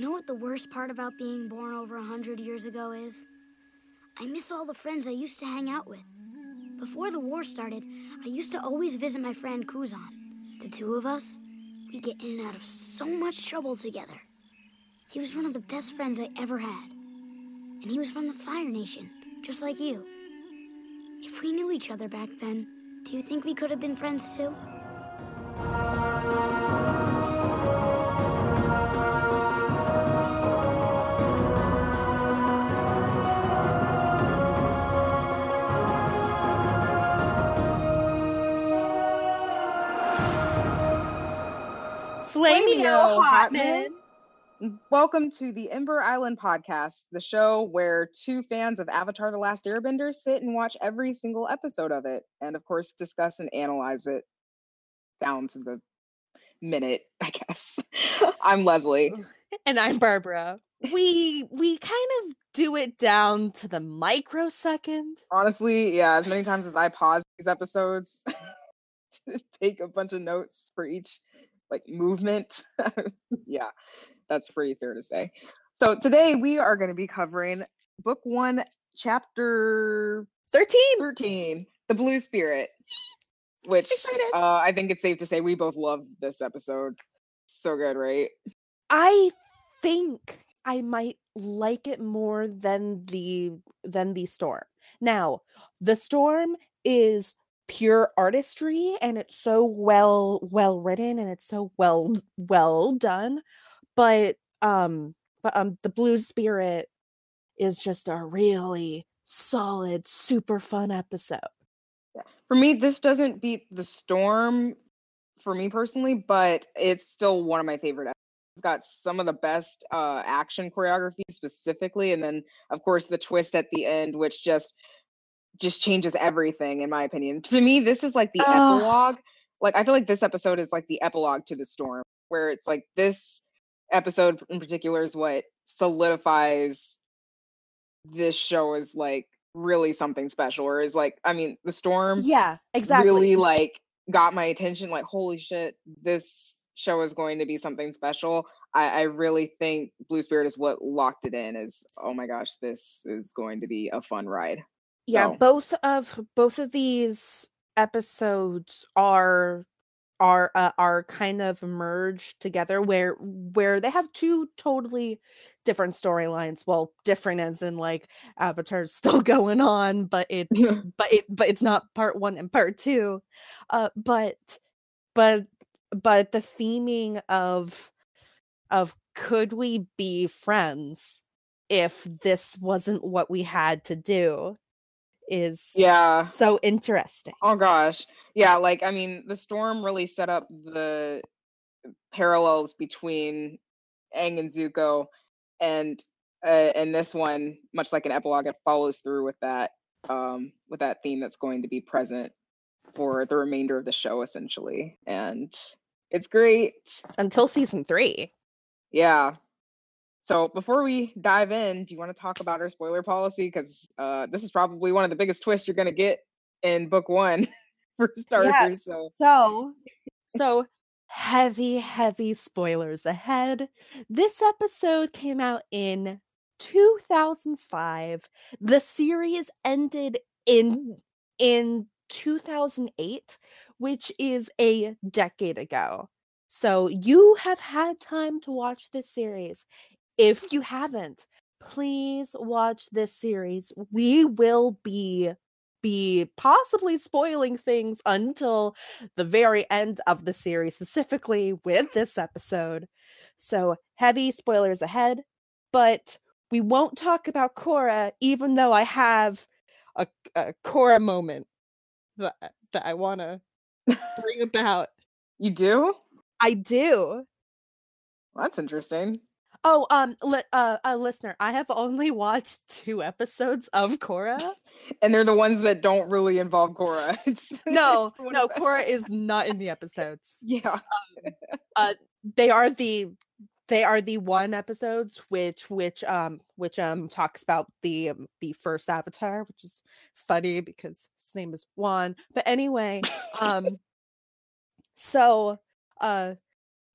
You know what the worst part about being born over a hundred years ago is? I miss all the friends I used to hang out with. Before the war started, I used to always visit my friend Kuzon. The two of us, we get in and out of so much trouble together. He was one of the best friends I ever had. And he was from the Fire Nation, just like you. If we knew each other back then, do you think we could have been friends too? Flameo Hotman. Welcome to the Ember Island podcast, the show where two fans of Avatar The Last Airbender sit and watch every single episode of it and, of course, discuss and analyze it down to the minute, I guess. I'm Leslie. And I'm Barbara. We we kind of do it down to the microsecond. Honestly, yeah, as many times as I pause these episodes to take a bunch of notes for each like movement. yeah, that's pretty fair to say. So today we are going to be covering book one, chapter 13. 13, The Blue Spirit, which uh, I think it's safe to say we both love this episode. So good, right? I think I might like it more than the than the storm. Now, the storm is pure artistry and it's so well well written and it's so well well done but um but um the blue spirit is just a really solid super fun episode For me, this doesn't beat The Storm for me personally, but it's still one of my favorite episodes. It's got some of the best uh, action choreography specifically, and then of course the twist at the end, which just just changes everything in my opinion. To me, this is like the Ah. epilogue. Like I feel like this episode is like the epilogue to The Storm, where it's like this episode in particular is what solidifies this show is like really something special or is like i mean the storm yeah exactly really like got my attention like holy shit this show is going to be something special i, I really think blue spirit is what locked it in is oh my gosh this is going to be a fun ride yeah So- both of both of these episodes are are uh, are kind of merged together where where they have two totally different storylines well different as in like avatar's still going on but it's Yeah. but it but it's not part one and part two uh but but but the theming of of could we be friends if this wasn't what we had to do is yeah so interesting. Oh gosh. Yeah, like I mean, the storm really set up the parallels between Aang and Zuko and uh, and this one, much like an epilogue, it follows through with that um with that theme that's going to be present for the remainder of the show essentially. And it's great. Until season three. Yeah. So before we dive in, do you want to talk about our spoiler policy? Because uh, this is probably one of the biggest twists you're going to get in book one for starters. Yes. So So so heavy, heavy spoilers ahead. This episode came out in 2005. The series ended in in 2008, which is a decade ago. So you have had time to watch this series. If you haven't, please watch this series. We will be be possibly spoiling things until the very end of the series, specifically with this episode. So, heavy spoilers ahead, but we won't talk about Korra, even though I have a, a Korra moment that, that I want to bring about. you do? I do. Well, that's interesting. Oh, um, li- uh, a listener, I have only watched two episodes of Korra. And they're the ones that don't really involve Korra. It's, No, it's no, Korra is not in the episodes. Yeah. uh, they are the they are the one episodes which which um which um talks about the um, the first avatar which is funny because his name is Wan but anyway um so uh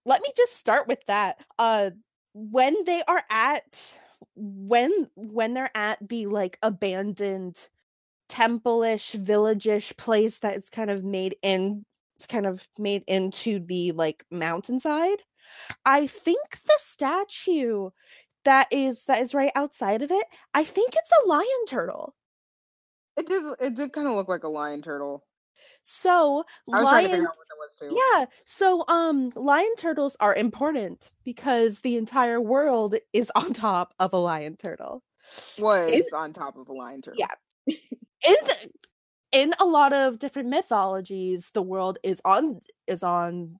let me just start with that uh when they are at when when they're at the like abandoned temple-ish village-ish place that is kind of made in it's kind of made into the like mountainside i think the statue that is that is right outside of it i think it's a lion turtle It did. It did kind of look like a lion turtle. So I was trying to figure lion out what that was too. yeah so um lion turtles are important because the entire world is on top of a lion turtle Was In- on top of a lion turtle. Yeah. in in a lot of different mythologies the world is on is on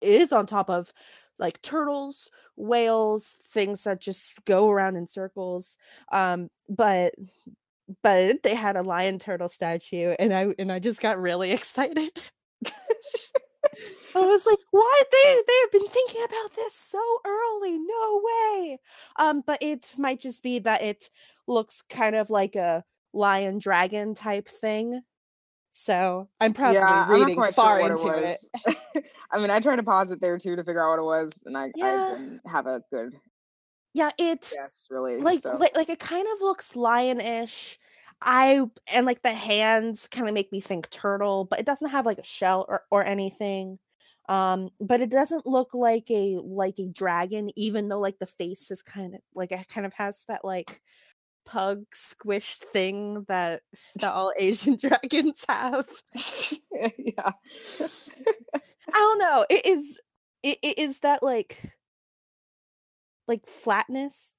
is on top of like turtles whales things that just go around in circles um but but they had a lion turtle statue and i and i just got really excited I was like, why They they have been thinking about this so early? No way!" Um, but it might just be that it looks kind of like a lion dragon type thing. So I'm probably yeah, I'm reading far sure into it. it. I mean, I tried to pause it there too to figure out what it was, and I, Yeah. I didn't have a good Yeah, it's guess really. like, so. like like it kind of looks lionish. I and like the hands kind of make me think turtle, but it doesn't have like a shell or, or anything. Um, but it doesn't look like a like a dragon, even though like the face is kind of like it kind of has that like pug squish thing that that all Asian dragons have. yeah. I don't know. It is it, it is that like like flatness.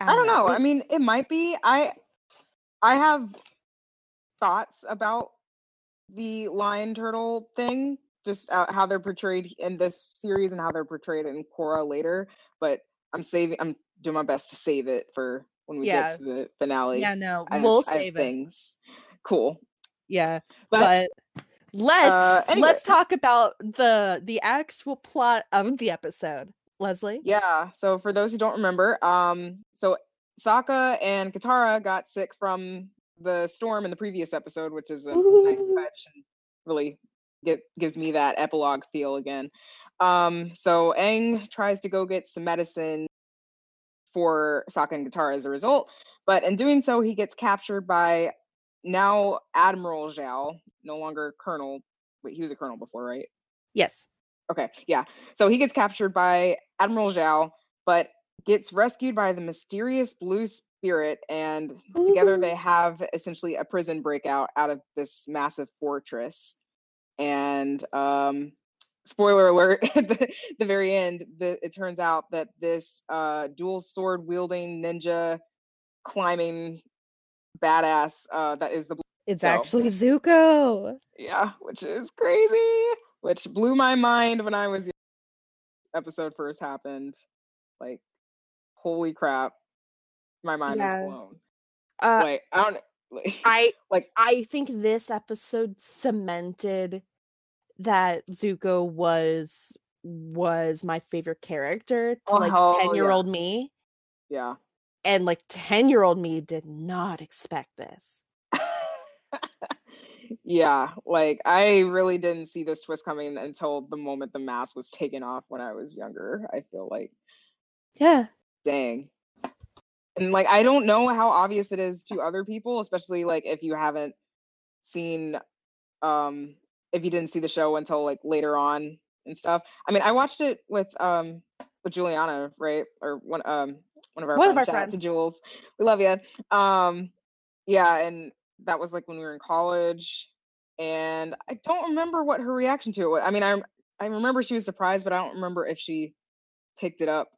I don't know. I mean, it might be. I I have thoughts about the lion turtle thing, just uh, how they're portrayed in this series and how they're portrayed in Korra later. But I'm saving. I'm doing my best to save it for when we Yeah. get to the finale. yeah, no, I we'll I save it. things. Cool. Yeah, But, but, let's uh, anyway. let's talk about the the actual plot of the episode. Leslie. yeah. So for those who don't remember, um, so Sokka and Katara got sick from the storm in the previous episode, which is a nice touch and really get gives me that epilogue feel again. Um, so Aang tries to go get some medicine for Sokka and Katara as a result, but in doing so, he gets captured by now Admiral Zhao, no longer Colonel. Wait, he was a colonel before, right? Yes. Okay, yeah. So he gets captured by Admiral Zhao, but gets rescued by the mysterious blue spirit, and together they have essentially a prison breakout out of this massive fortress. And um, spoiler alert: at the, the very end, the, it turns out that this uh, dual sword wielding ninja climbing badass uh, that is the blue. It's So- actually Zuko. yeah, which is crazy. Which blew my mind when I was young. episode first happened. Like, holy crap, my mind Yeah. was blown. Uh, like, I don't. Like, I like I think this episode cemented that Zuko was was my favorite character to Oh, like 10 year old me. yeah. And like 10 year old me did not expect this. Yeah, like I really didn't see this twist coming until the moment the mask was taken off when I was younger. I feel like, Yeah. dang. And like I don't know how obvious it is to other people, especially like if you haven't seen um if you didn't see the show until like later on and stuff. I mean, I watched it with um with Juliana, right? Or one um one of our One of friends. our Shout out to friends. Jules. We love you. Um yeah, and that was like when we were in college and I don't remember what her reaction to it was. I mean, I I remember she was surprised, but I don't remember if she picked it up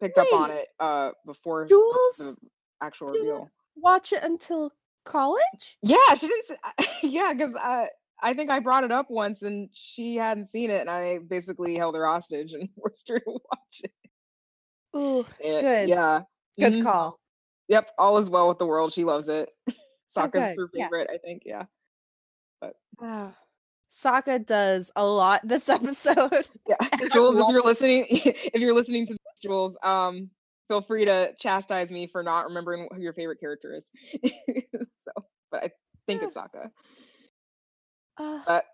picked up on it uh before the Jules actual didn't reveal. watch it until college? Yeah, she didn't. Yeah, because I I think I brought it up once and she hadn't seen it, and I basically held her hostage and forced her to watch it. Ooh, And good. Yeah. Good mhm, call. Yep. All is well with the world. She loves it. Oh, Sokka's good. her Yeah. favorite, I think. Yeah. Wow. Sokka does a lot this episode. Yeah. Jules, if you're listening, if you're listening to this, Jules, um, feel free to chastise me for not remembering who your favorite character is. so, but I think Yeah. it's Sokka. Uh, But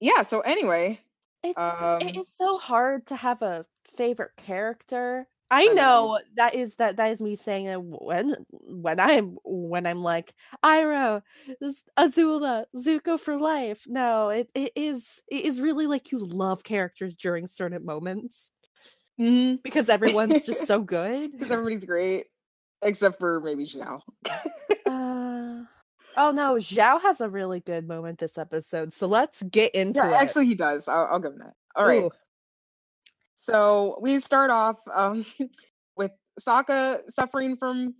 yeah. So anyway, it, um, it is so hard to have a favorite character I know. that is that that is me saying when when I'm when I'm like Iroh, this- Azula, Zuko for life. No, it, it is it is really like you love characters during certain moments hmm because everyone's just so good. Because everybody's great, except for maybe Zhao. Uh, oh no, Zhao has a really good moment this episode, so let's get into yeah, it. actually, he does. I'll, I'll give him that. All right. So we start off um, with Sokka suffering from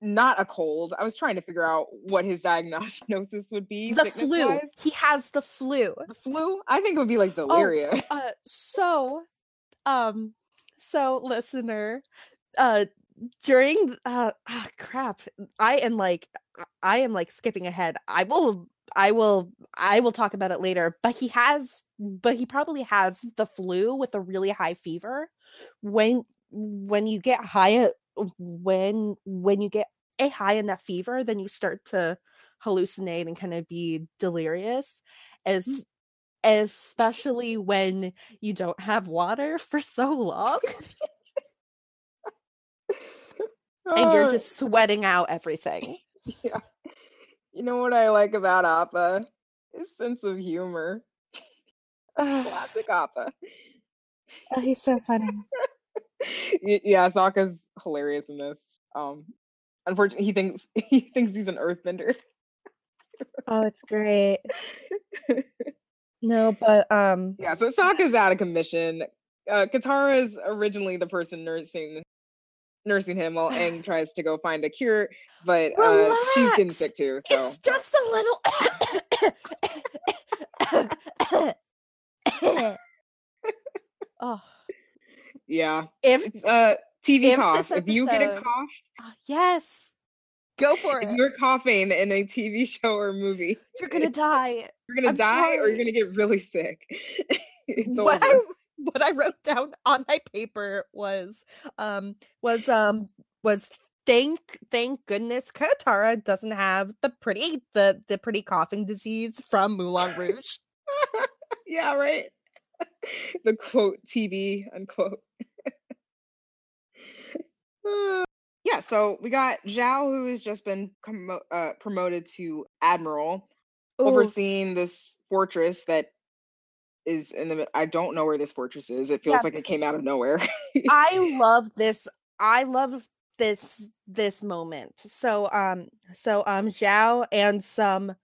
not a cold. I was trying to figure out what his diagnosis would be. the flu. He has the flu. The flu? I think it would be like delirium. Uh, so, um, so listener, uh, during uh, ah, crap, I am like, I am like skipping ahead. I will, I will, I will talk about it later. But he has, but he probably has the flu with a really high fever. When when you get high, when when you get a high in that fever, then you start to hallucinate and kind of be delirious. Hmm. As especially when you don't have water for so long and you're Oh, just sweating out everything. yeah. You know what I like about Appa? His sense of humor. Classic Appa. oh, he's so funny. Yeah, Sokka's hilarious in this. Um, unfortunately, he thinks he thinks he's an Earthbender. Oh, it's great. No, but um Yeah, so Sokka's out of commission. Uh, Katara is originally the person nursing nursing him while Aang tries to go find a cure, but uh, she's getting sick too. So it's just a little Oh, yeah, if it's uh TV if cough. this If you get a cough, oh, yes. Go for if it. you're coughing in a TV show or movie, You're going to die. you're gonna I'm die or you're gonna get really sick. it's what over. I what I wrote down on my paper was um was um was thank thank goodness Katara doesn't have the pretty the the pretty coughing disease from Moulin Rouge. yeah, right. the quote TV unquote. Uh, yeah, so we got Zhao, who has just been commo- uh, promoted to admiral, Ooh, overseeing this fortress that is in the. I don't know where this fortress is. It feels Yeah. like it came out of nowhere. I love this. I love this this moment. So um so um Zhao and some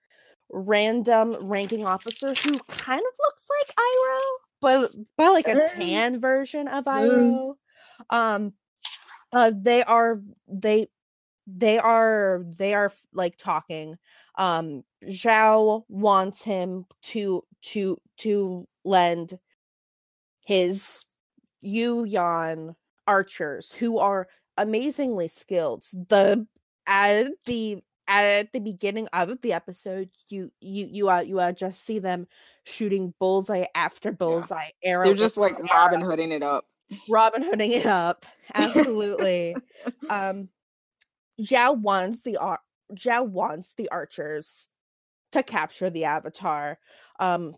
random ranking officer who kind of looks like Iroh, but but like a tan version of Mm. Iroh. Um uh they are they they are they are like talking um Zhao wants him to to to lend his Yu Yan archers who are amazingly skilled. The at the at the beginning of the episode, you you you uh you uh just see them shooting bullseye after bullseye, arrow. They're just like Robin Hooding it up. Robin Hooding it up. Absolutely. um Zhao wants the ar- Zhao wants the archers to capture the avatar. Um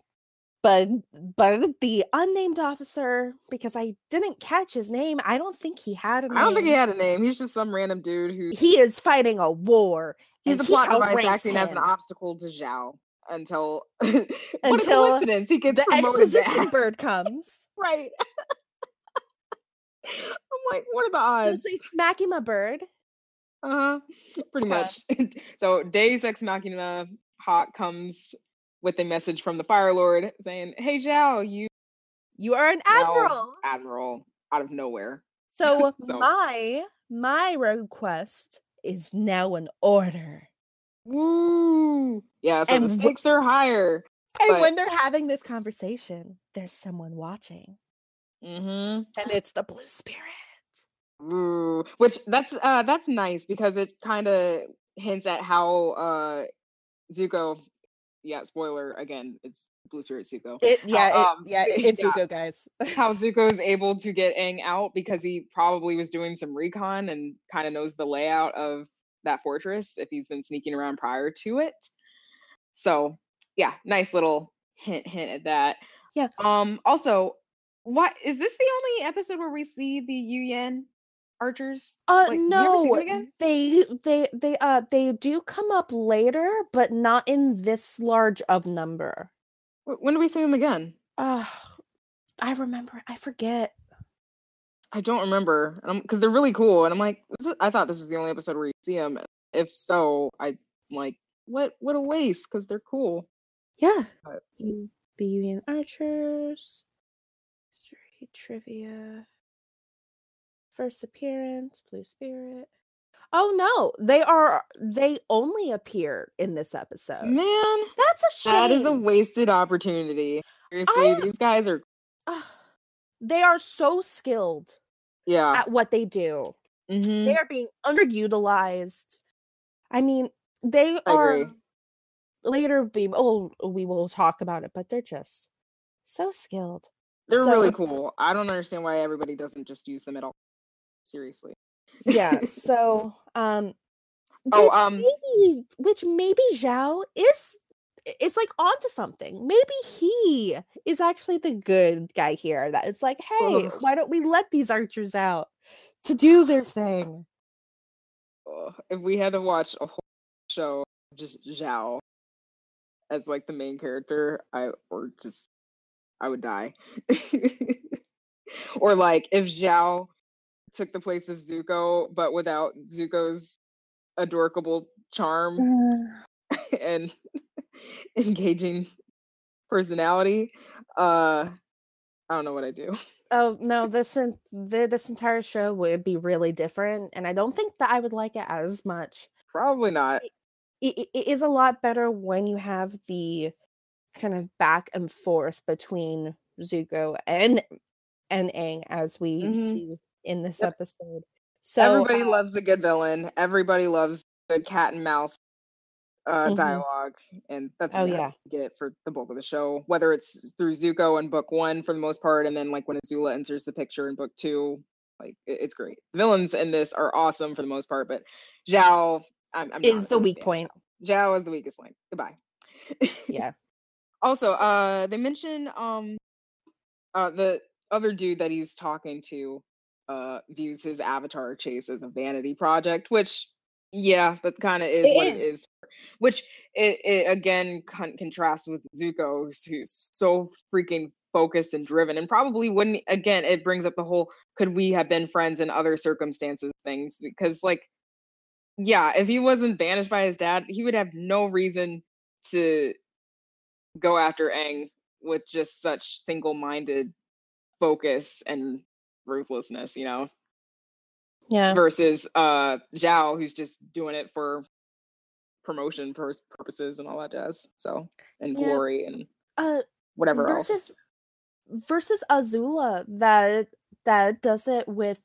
but but the unnamed officer, because I didn't catch his name, I don't think he had a name. I don't think he had a name. He's just some random dude who He is fighting a war. he's the he plot device outranks acting as an obstacle to Zhao until what Until a coincidence he gets The exposition act- bird comes. right. I'm like, what are the odds? say Makima bird. Uh huh. Pretty Okay. much. so Deus Ex Machina Hawk comes with a message from the Fire Lord saying, "Hey Zhao, you You are an admiral. admiral out of nowhere." So, So- my my request is now an order. Woo! Yeah. So And the stakes are higher. And But- when they're having this conversation, there's someone watching, Mm-hmm. and it's the blue spirit. Ooh, which that's uh that's nice because it kind of hints at how uh Zuko, yeah, spoiler again, it's Blue Spirit Zuko. It yeah, it, um, yeah, it- it's yeah. Zuko, guys. How Zuko is able to get Aang out because he probably was doing some recon and kind of knows the layout of that fortress if he's been sneaking around prior to it. So yeah, nice little hint hint at that. Yeah. Um also What is this the only episode where we see the Yu Yan archers? Uh Like, you ever see them no, again? they they they uh they do come up later, but not in this large of number. When do we see them again? Uh I remember, I forget. I don't remember, because they're really cool, and I'm like, this is, I thought this was the only episode where you see them. If so, I like what what a waste, because they're cool. Yeah. But- The Yu Yan Archers. History trivia. First appearance, Blue Spirit. Oh no, they are they only appear in this episode. Man, That's a shame. that is a wasted opportunity. Seriously, I- these guys are Ugh. they are so skilled yeah. at what they do. mhm. They are being underutilized. I mean, they I are agree. later be oh we will talk about it, but they're just so skilled. They're So- really cool. I don't understand why everybody doesn't just use them at all. Seriously. yeah so um Oh, which um, maybe which maybe zhao is is like onto something maybe he is actually the good guy here That it's like hey Ugh. why don't we let these archers out to do their thing if we had to watch a whole show just Zhao as like the main character, I or just I would die. or like if Zhao took the place of Zuko, but without Zuko's adorable charm and engaging personality. Uh I don't know what I do. oh no this en- the, this entire show would be really different and i don't think that i would like it as much Probably not. it, it- it is a lot better when you have the kind of back and forth between Zuko and and Aang as we Mhm. see in this Yep. episode. So Everybody uh, loves a good villain. Everybody loves good cat and mouse uh, Mhm. dialogue, and that's Oh, yeah. you get it for the bulk of the show. Whether it's through Zuko in book one for the most part, and then like when Azula enters the picture in book two, like it- it's great. The villains in this are awesome for the most part, but Zhao I'm, I'm is the weak fan point. Zhao. Zhao is the weakest link. Goodbye. Yeah. Also, uh, they mention um, uh, the other dude that he's talking to, uh, views his avatar chase as a vanity project, which, yeah, that kind of is It what it is. is. Which it, it again con- contrasts with Zuko, who's, who's so freaking focused and driven, and probably wouldn't. Again, it brings up the whole "could we have been friends in other circumstances?" things because, like, yeah, if he wasn't banished by his dad, he would have no reason to go after Aang with just such single-minded focus and ruthlessness, you know, Yeah. versus uh Zhao who's just doing it for promotion pur- purposes and all that jazz. So and Yeah. glory and Uh whatever versus else. versus Azula that that does it with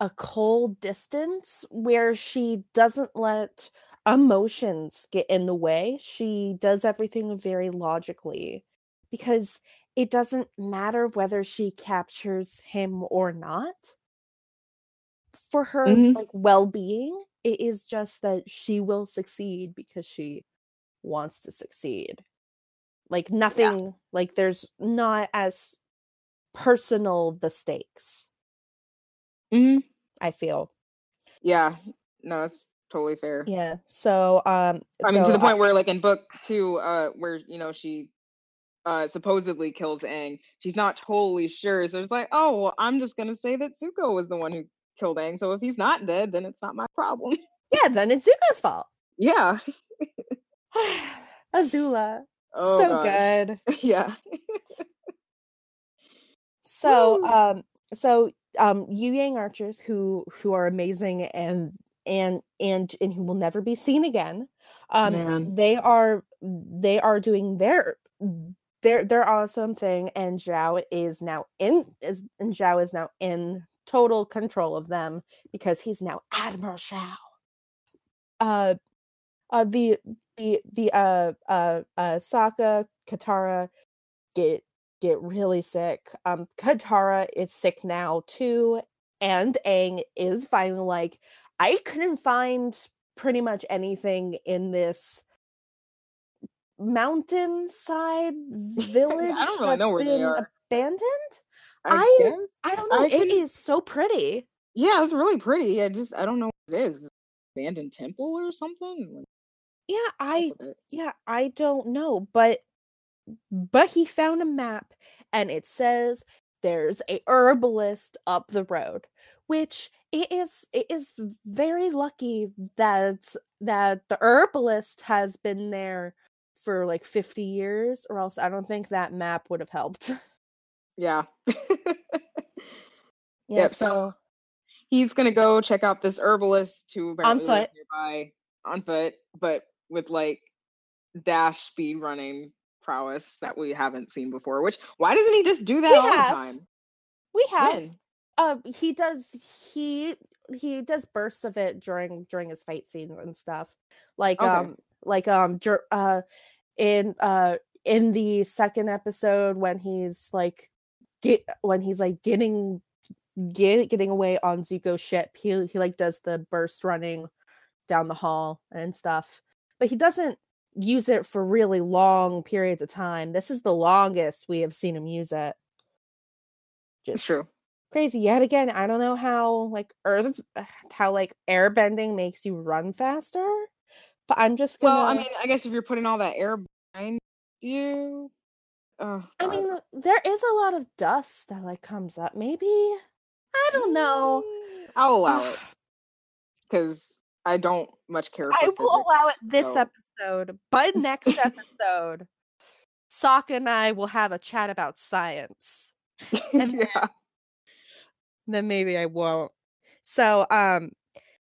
a cold distance where she doesn't let emotions get in the way. She does everything very logically because it doesn't matter whether she captures him or not. For her Mhm. like well-being, it is just that she will succeed because she wants to succeed. Like nothing like there's not as personal the stakes, Mhm. I feel. Yeah, no, that's totally fair. Yeah. So um I mean, to so the I- point where, like in book two, uh, where you know she uh supposedly kills Aang, she's not totally sure. So it's like, oh, well, I'm just gonna say that Zuko was the one who killed Aang. So if he's not dead, then it's not my problem. yeah, then it's Zuko's fault. yeah. Azula. Oh, so gosh. good. yeah. So Woo. um so um Yu Yan archers who who are amazing and and and and who will never be seen again. Um Man. they are they are doing their their their awesome thing and Zhao is now in is and Zhao is now in total control of them because he's now Admiral Zhao. Uh uh the the the uh uh uh Sokka Katara get get really sick. Um Katara is sick now too and Aang is finally like I couldn't find pretty much anything in this mountainside village really know where they been are. abandoned. I, I- I don't know. I It is so pretty. Yeah, it's really pretty. I just I don't know what it is. Abandoned temple or something? Yeah, I yeah, I don't know, but but he found a map and it says there's a herbalist up the road, which it is it is very lucky that that the herbalist has been there for like 50 years or else I don't think that map would have helped. Yeah. Yeah, Yep, so- so He's gonna go check out this herbalist who apparently lives foot. nearby on foot, but with like dash speed running prowess that we haven't seen before. Which why doesn't he just do that We all have. the time? we have When? uh he does he he does bursts of it during during his fight scenes and stuff like Okay. um like um uh in uh in the second episode when he's like get when he's like getting get, getting away on Zuko's ship he he like does the burst running down the hall and stuff but he doesn't use it for really long periods of time. This is the longest we have seen him use it. It's just true. crazy. Yet again i don't know how like earth how like air bending makes you run faster but i'm just gonna Well, I mean, I guess if you're putting all that air behind you, oh, I mean there is a lot of dust that like comes up maybe i don't know Mm, I'll allow it because I don't much care. i for will allow it this so- episode but next episode Sokka and I will have a chat about science. and then- yeah. then maybe I won't. So um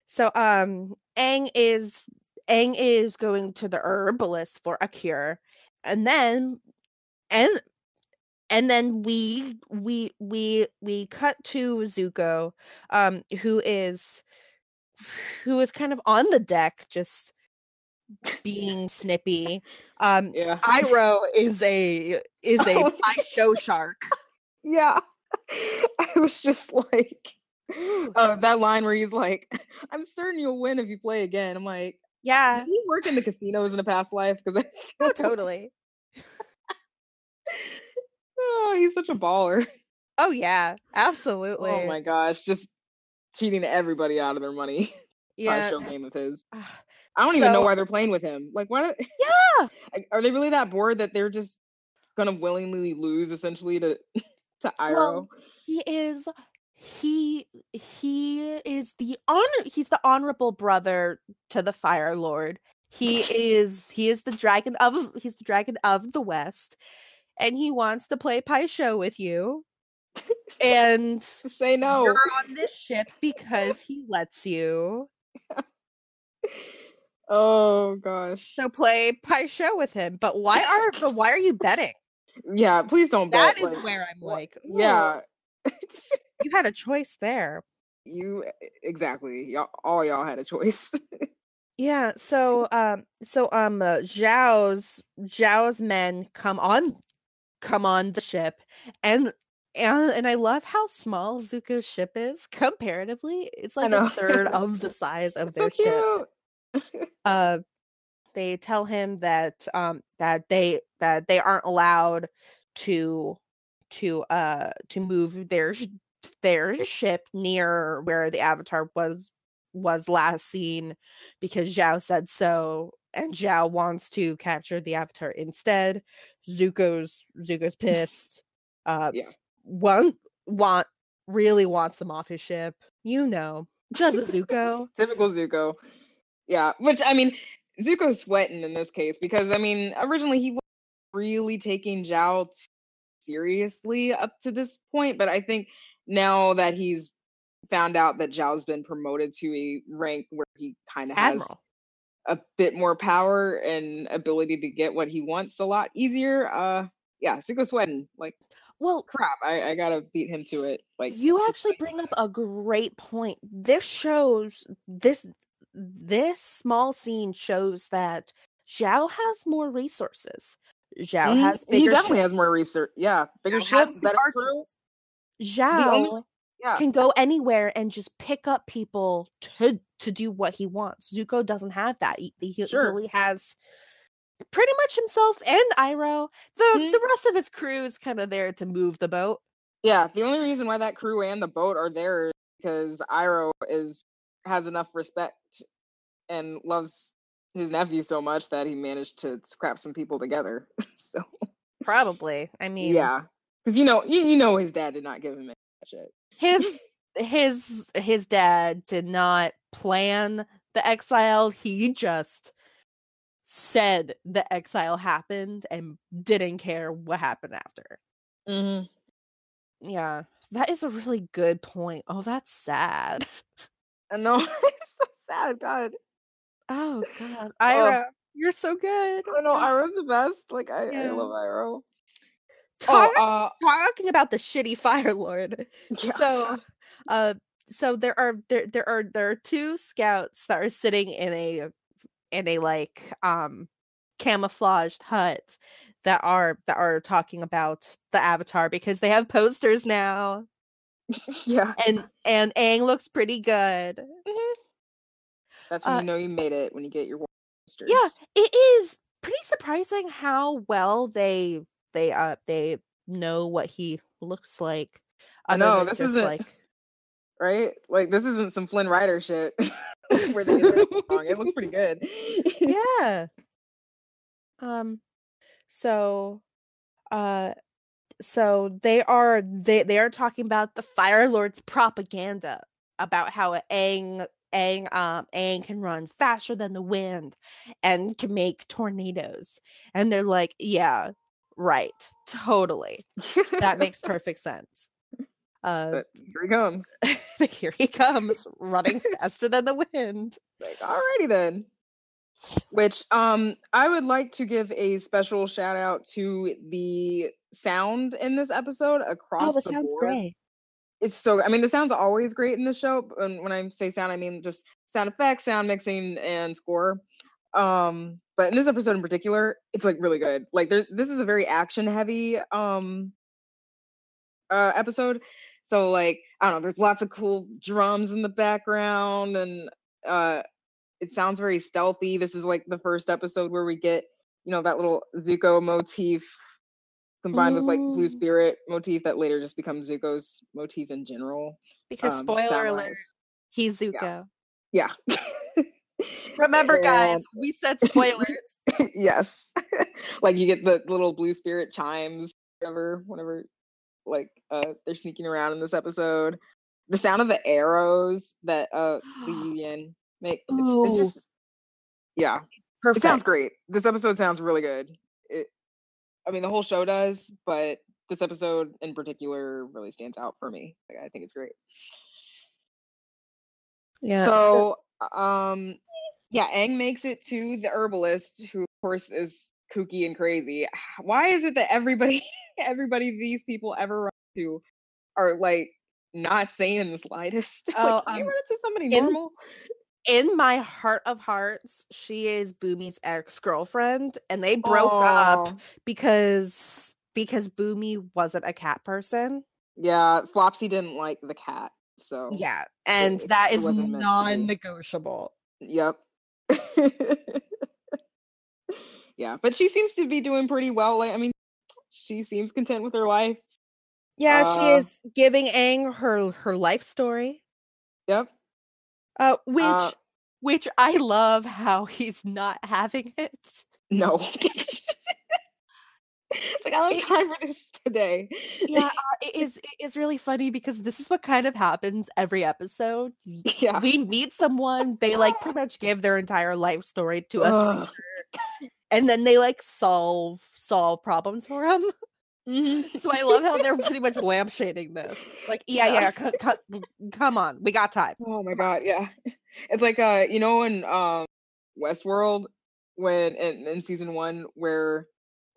so um Aang is Aang is going to the herbalist for a cure. And then and and then we we we we cut to Zuko um who is who is kind of on the deck just being snippy. Um Yeah. Iroh is a is a Oh Pai Sho shark. Yeah. I was just like, oh, that line where he's like, I'm certain you'll win if you play again. I'm like, Yeah. did he work in the casinos in a past life? Because Oh, totally. oh, he's such a baller. Oh yeah, absolutely. Oh my gosh, just cheating everybody out of their money. yeah. show game of his. ah, I don't even know why they're playing with him. Like, why? Yeah. Are they really that bored that they're just gonna willingly lose essentially to to Iroh? Well, he is he he is the honor he's the honorable brother to the Fire Lord. He is he is the dragon of he's the dragon of the West. And he wants to play Pai Sho with you. And say no. you're on this ship because he lets you. Oh gosh. So play Pai Sho with him. But why are but why are you betting? Yeah, please don't bet. That is like, where I'm like, "Ooh, yeah. you had a choice there. you exactly. Y'all, all y'all had a choice. Yeah, so um so um uh, Zhao's Zhao's men come on come on the ship and and and I love how small Zuko's ship is comparatively. It's like a third of the size of so their ship. Uh they tell him that um that they that they aren't allowed to to uh to move their their ship near where the avatar was was last seen because Zhao said so and Zhao wants to capture the avatar instead. Zuko's Zuko's pissed. Uh Yeah. one want really wants them off his ship. You know. Does a Zuko? Typical Zuko. Yeah, which I mean, Zuko's sweating in this case because I mean, originally he wasn't really taking Zhao seriously up to this point, but I think now that he's found out that Zhao's been promoted to a rank where he kind of has a bit more power and ability to get what he wants a lot easier. Uh, yeah, Zuko's sweating like Well, crap. I, I gotta beat him to it. Like you actually bring up a great point. This shows this this small scene shows that Zhao has more resources. Zhao Mhm, has He definitely ship. has more research. Yeah, bigger Zhao ship, has the better archers. Zhao only- Yeah, can go anywhere and just pick up people to to do what he wants. Zuko doesn't have that. He, he, Sure. only has pretty much himself and Iroh. The Mhm. the rest of his crew is kind of there to move the boat. Yeah, the only reason why that crew and the boat are there is because Iroh is has enough respect and loves his nephew so much that he managed to scrap some people together. so Probably. I mean, yeah, because you know you, you know his dad did not give him that shit. his his his dad did not plan the exile. He just said the exile happened and didn't care what happened after. Mm-hmm. Yeah, that is a really good point. Oh, that's sad. I know it's so sad. God, Oh God, Iroh, you're so good. I know Iroh's the best. Like I, Yeah. I love Iroh. Talk, Oh, uh, talking about the shitty Fire Lord. yeah. So, uh, so there are there there are there are two scouts that are sitting in a in a like um camouflaged hut that are that are talking about the avatar because they have posters now yeah. and and Aang looks pretty good. Mhm. That's when Uh, you know you made it when you get your posters. Yeah, it is pretty surprising how well they they uh they know what he looks like. I know, this isn't- like right? Like this isn't some Flynn Rider shit where they it wrong. It looks pretty good. yeah um so uh so they are they they are talking about the fire lord's propaganda about how Aang Aang um Aang can run faster than the wind and can make tornadoes and they're like yeah right totally that makes perfect sense uh but here he comes. here he comes running faster than the wind Like, alrighty then. Which um I would like to give a special shout out to the sound in this episode across oh the that sounds board. great It's so I mean the sound's always great in the show. And when I say sound, I mean just sound effects, sound mixing, and score. Um, but in this episode in particular, it's like really good. Like there, this is a very action heavy um uh episode. So like I don't know, there's lots of cool drums in the background and uh it sounds very stealthy. This is like the first episode where we get, you know, that little Zuko motif combined with like Blue Spirit motif that later just becomes Zuko's motif in general. because um, spoiler alert he's zuko Yeah. Remember, guys, And- we said spoilers. yes. like you get the little blue spirit chimes whenever whenever like uh they're sneaking around in this episode. The sound of the arrows that uh the Yu Yan make it's, it's just yeah. Perfect. It sounds great. This episode sounds really good. It I mean the whole show does, but this episode in particular really stands out for me. Like, I think it's great. yeah. so, um yeah Aang makes it to the herbalist who of course is kooky and crazy. Why is it that everybody everybody these people ever run to are like not sane in the slightest? Oh, like, can you um, run into somebody in- normal? in my heart of hearts, she is Bumi's ex girlfriend, and they broke up because because Boomy wasn't a cat person. yeah Flopsie didn't like the cat so Yeah, and it- that it is wasn't meant to be. non-negotiable. yep yeah but she seems to be doing pretty well like i mean she seems content with her life Yeah, she Uh, is giving Aang her her life story. yep Uh, which Uh, which I love how he's not having it. No. it's like I don't have time for this today. yeah uh, it is it is really funny because this is what kind of happens every episode yeah. we meet someone they like pretty much give their entire life story to us and then they like solve solve problems for Mhm. so i love how they're pretty much lampshading this like yeah Yeah. yeah c- c- come on we got time Oh my god, yeah. It's like uh, you know, in um Westworld, when in, in season one, where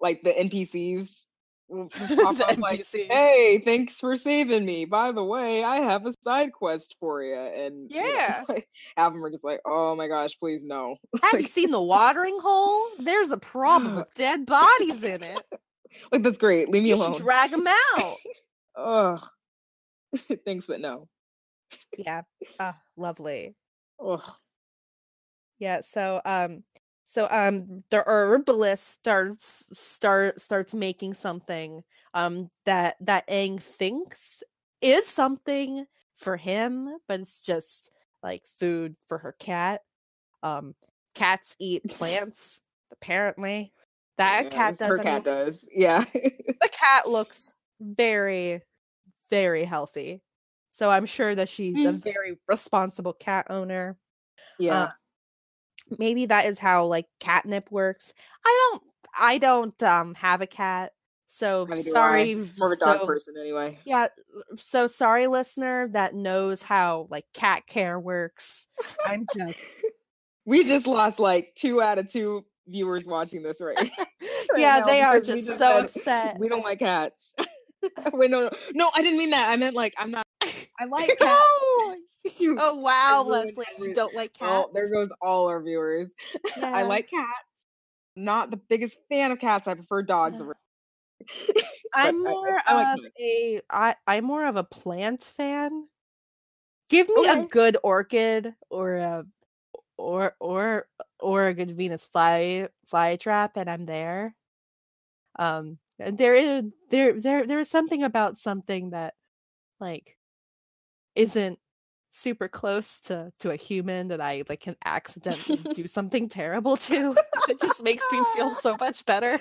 like the NPCs will just pop The up like, "Hey, thanks for saving me. By the way, I have a side quest for you." And you know, Yeah. like, half of them are just like, "Oh my gosh, please no." have you seen the watering hole there's a problem with dead bodies in it Like that's great. Leave me you alone. drag them out Ugh. thanks, but no. yeah uh, lovely Ugh. Yeah, so um So um the herbalist starts start starts making something um that that Aang thinks is something for him, but it's just like food for her cat. Um cats eat plants, apparently. That Yeah, cat does. Her cat does. Yeah. the cat looks very, very healthy. So I'm sure that she's a Mm. very responsible cat owner. yeah. Uh, maybe that is how like catnip works. I don't I don't um have a cat. So do I. sorry. More of a dog so- person anyway. Yeah, so sorry listener that knows how like cat care works. I'm just We just lost like two out of two viewers watching this right. right Yeah, they are we just so said upset. We don't like cats. Wait, no, no, no, I didn't mean that. I meant like I'm not. I like cats. oh, wow, Leslie, you don't like cats. Oh, there goes all our viewers. I like cats. Not the biggest fan of cats. I prefer dogs. Yeah. I'm I- I- more I like of a I I'm more of a plant fan. Give me a good orchid or a or or or a good Venus fly fly trap and I'm there. Um and there is there there there is something about something that like isn't super close to to a human that I like can accidentally do something terrible to. It just makes me feel so much better.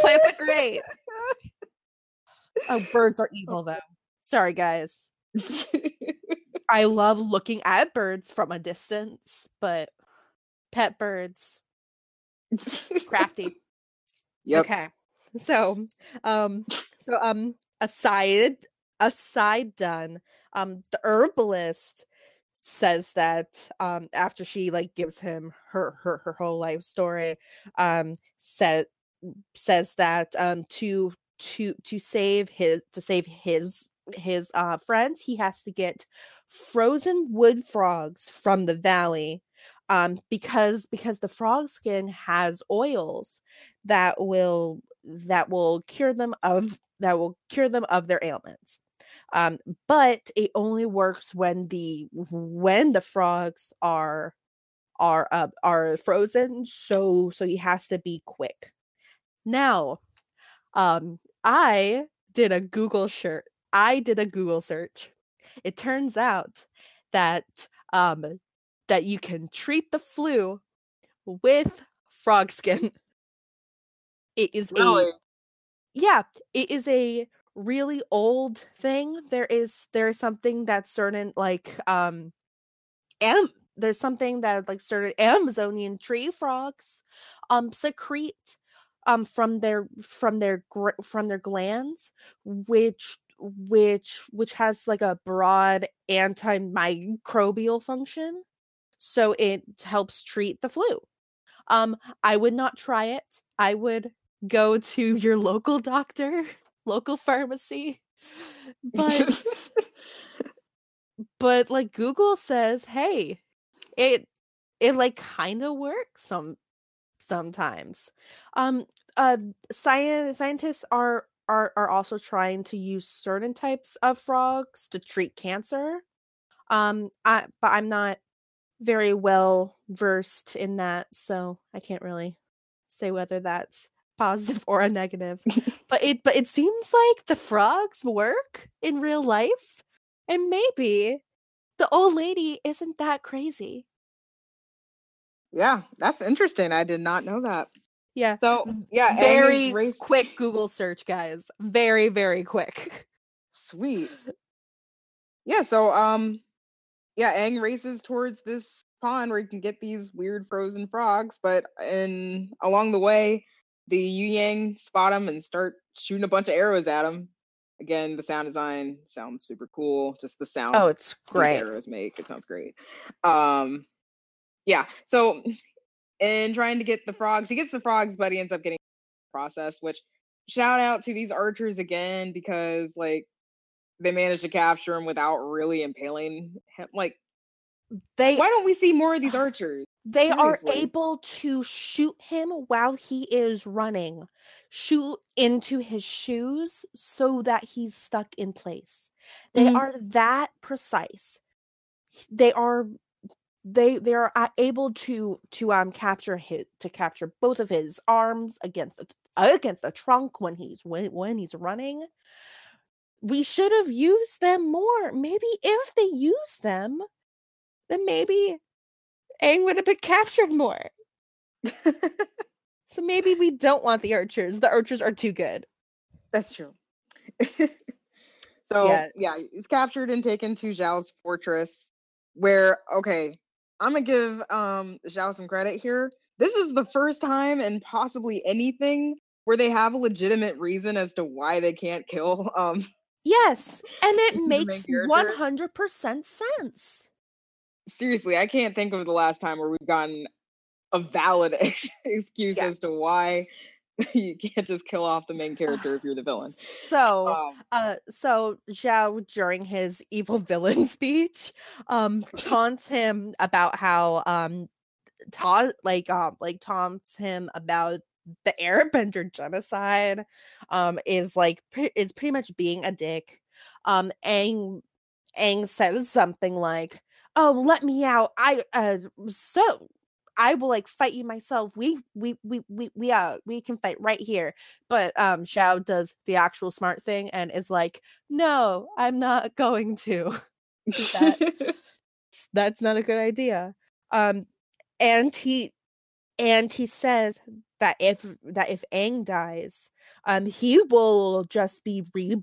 Plants are great. Oh, birds are evil though. Sorry, guys. I love looking at birds from a distance, but pet birds, crafty. yep. Okay. So, um, so um, aside aside done, um, the herbalist says that um after she like gives him her her her whole life story, um, says says that um to to to save his to save his his uh friends he has to get frozen wood frogs from the valley um because because the frog skin has oils that will that will cure them of that will cure them of their ailments um but it only works when the when the frogs are are uh, are frozen so so he has to be quick. Now um i did a google shirt i did a google search. It turns out that um that you can treat the flu with frog skin. It is a Really? yeah it is a really old thing there is there is something that certain like um and there's something that like certain amazonian tree frogs um secrete um from their from their from their glands which which which has like a broad antimicrobial function. So it helps treat the flu. Um i would not try it. I would go to your local doctor local pharmacy but but like google says hey it it like kind of works some sometimes. Um uh science scientists are are are also trying to use certain types of frogs to treat cancer. Um i but i'm not very well versed in that so i can't really say whether that's positive or a negative but it but it seems like the frogs work in real life and maybe the old lady isn't that crazy yeah, that's interesting. I did not know that. yeah So yeah, very race- quick google search guys very very quick Sweet. Yeah, so um yeah, Aang races towards this pond where you can get these weird frozen frogs, but in along the way, the Yu Yan spot him and start shooting a bunch of arrows at him. Again, the sound design sounds super cool. Just the sound oh it's great arrows make. It sounds great. Um yeah, so in trying to get the frogs, he gets the frogs, but he ends up getting process, which shout out to these archers again because like they managed to capture him without really impaling him. Like, they why don't we see more of these archers? they are able to shoot him while he is running shoot into his shoes so that he's stuck in place. They Mhm. are that precise. They are they they are uh, able to to um capture his to capture both of his arms against the against the trunk when he's when, when he's running. We should have used them more. Maybe if they use them then maybe Aang would have been captured more so maybe we don't want the archers the archers are too good That's true. so Yeah. yeah. he's captured and taken to Zhao's fortress. Where okay, I'm gonna give um Zhao some credit here. This is the first time in possibly anything where they have a legitimate reason as to why they can't kill um yes and it makes 100% sense seriously, I can't think of the last time where we've gotten a valid ex- excuse Yeah. as to why you can't just kill off the main character if you're the villain. so Um, Uh, so Zhao during his evil villain speech, um, taunts him about how um, taunt like um like taunts him about the Airbender genocide, um, is like pre- is pretty much being a dick. Um, Aang Aang says something like, "Oh, let me out! I uh so." I will like fight you myself. We we we we we uh we can fight right here but um Zhao does the actual smart thing and is like, "No, I'm not going to." that- That's not a good idea. Um and he and he says that if that if Aang dies, um he will just be re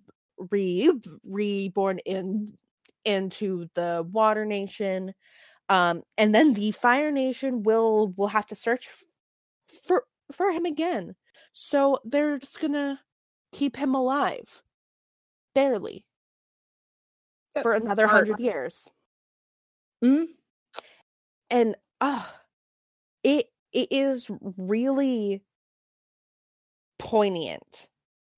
re reborn in into the water nation um and then the fire nation will will have to search f- for for him again. So they're just gonna keep him alive barely. For another hundred years. Mhm. and uh it it is really poignant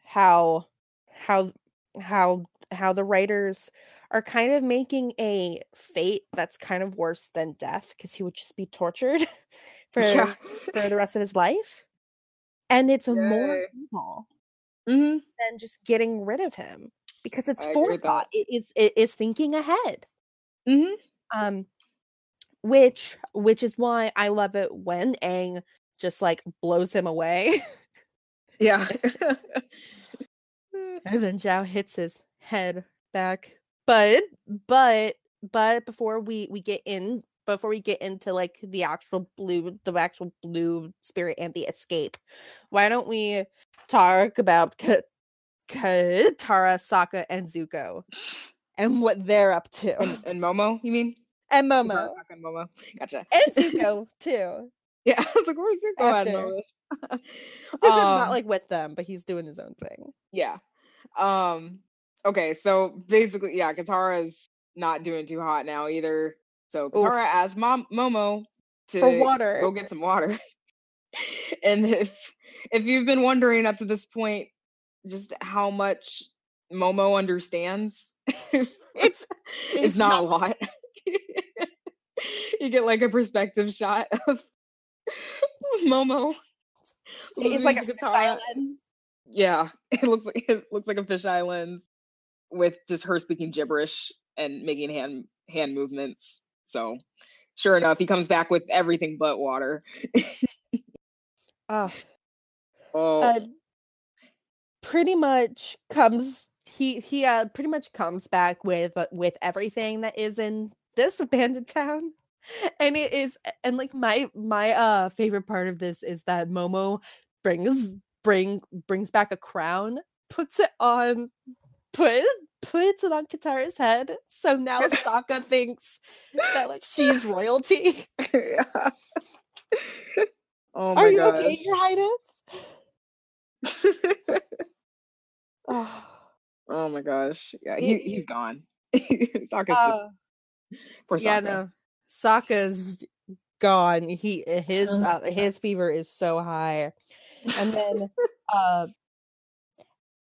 how how how how the writers are kind of making a fate that's kind of worse than death because he would just be tortured for Yeah. for the rest of his life and it's a more Yay. evil hmm than just getting rid of him because it's I agree with that. forethought it is it is thinking ahead hmm um which which is why i love it when Aang just like blows him away Yeah. and then Zhao hits his head back but but but before we we get in before we get into like the actual blue the actual blue spirit and the escape why don't we talk about Ka- Katara, Sokka, and Zuko and what they're up to and, and Momo, you mean? and Momo Sokka, and Momo. Gotcha. and Zuko too Yeah, I was like, where's Zuko After. this? Zuko's not Um, like with them but he's doing his own thing Yeah. Um. Okay, so basically, yeah, Katara's not doing too hot now either. So Katara asks Mom Momo to for water go get some water. and if if you've been wondering up to this point just how much Momo understands, it's it's, it's not, not- a lot. you get like a perspective shot of Momo. it's like a fish Katara. island. Yeah, it looks like it looks like a fish island with just her speaking gibberish and making hand hand movements. So, sure enough, he comes back with everything but water. Oh, Oh, uh, pretty much comes he he uh pretty much comes back with uh, with everything that is in this abandoned town and it is and like my my uh favorite part of this is that momo brings bring brings back a crown puts it on put puts it on katara's head so now Sokka thinks that like she's royalty yeah. oh my are you gosh. okay your highness oh, oh my gosh. Yeah, he, he's gone. Sokka's just uh, poor yeah Sokka. no Sokka's gone he his uh, his fever is so high and then uh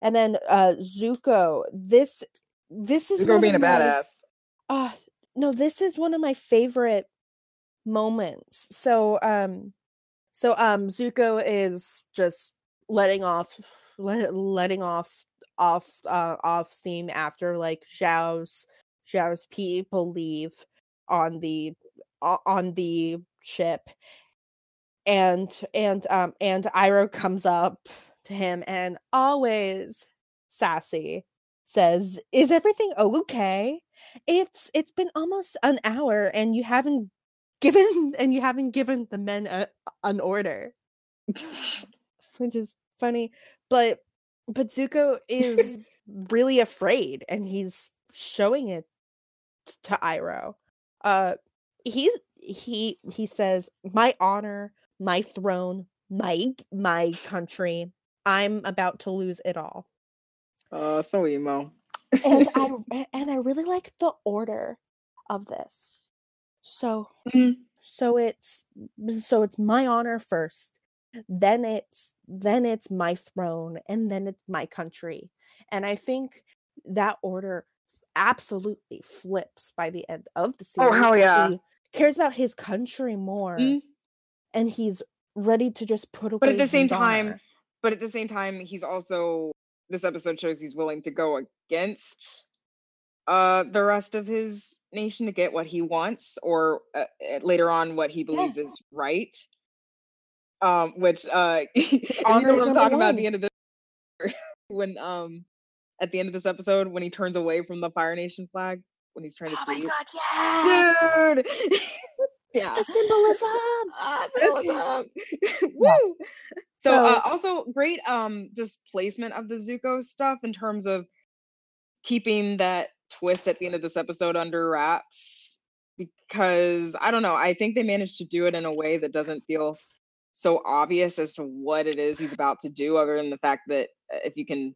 and then uh Zuko this this is Zuko being a my- badass. uh no this is one of my favorite moments so um so um Zuko is just letting off let, letting off off uh off steam after like Zhao's Zhao's people leave on the on the ship and and um and Iroh comes up to him and always sassy says is everything okay it's it's been almost an hour and you haven't given and you haven't given the men a, an order which is funny but but Zuko is really afraid and he's showing it to Iroh. uh he's he he says my honor my throne my my country i'm about to lose it all Uh, so emo. and i and i really like the order of this so Mhm. so it's so it's my honor first then it's then it's my throne and then it's my country and i think that order absolutely flips by the end of the series Oh, hell yeah. he cares about his country more Mhm. and he's ready to just put away But at the same time, honor. But at the same time, he's also this episode shows he's willing to go against uh the rest of his nation to get what he wants, or uh, uh, later on what he believes is right. Um, which uh, honor know is what I'm talking about at the end of this, when um at the end of this episode when he turns away from the Fire Nation flag when he's trying to oh my god yes dude. yeah. the symbolism Ah, Okay. symbolism. Yeah. Woo! So, uh, also great um just placement of the Zuko stuff in terms of keeping that twist at the end of this episode under wraps because I don't know, I think they managed to do it in a way that doesn't feel so obvious as to what it is he's about to do other than the fact that uh, if you can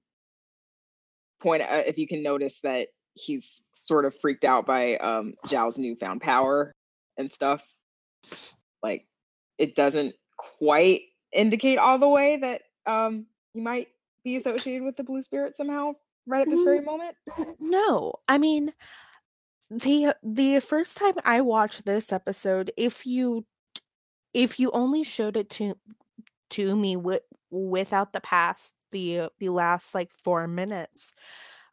point uh, if you can notice that he's sort of freaked out by um Zhao's newfound power and stuff like it doesn't quite indicate all the way that um he might be associated with the blue spirit somehow right at this very moment? no. I mean the the first time i watched this episode if you if you only showed it to to me with without the past the the last like four minutes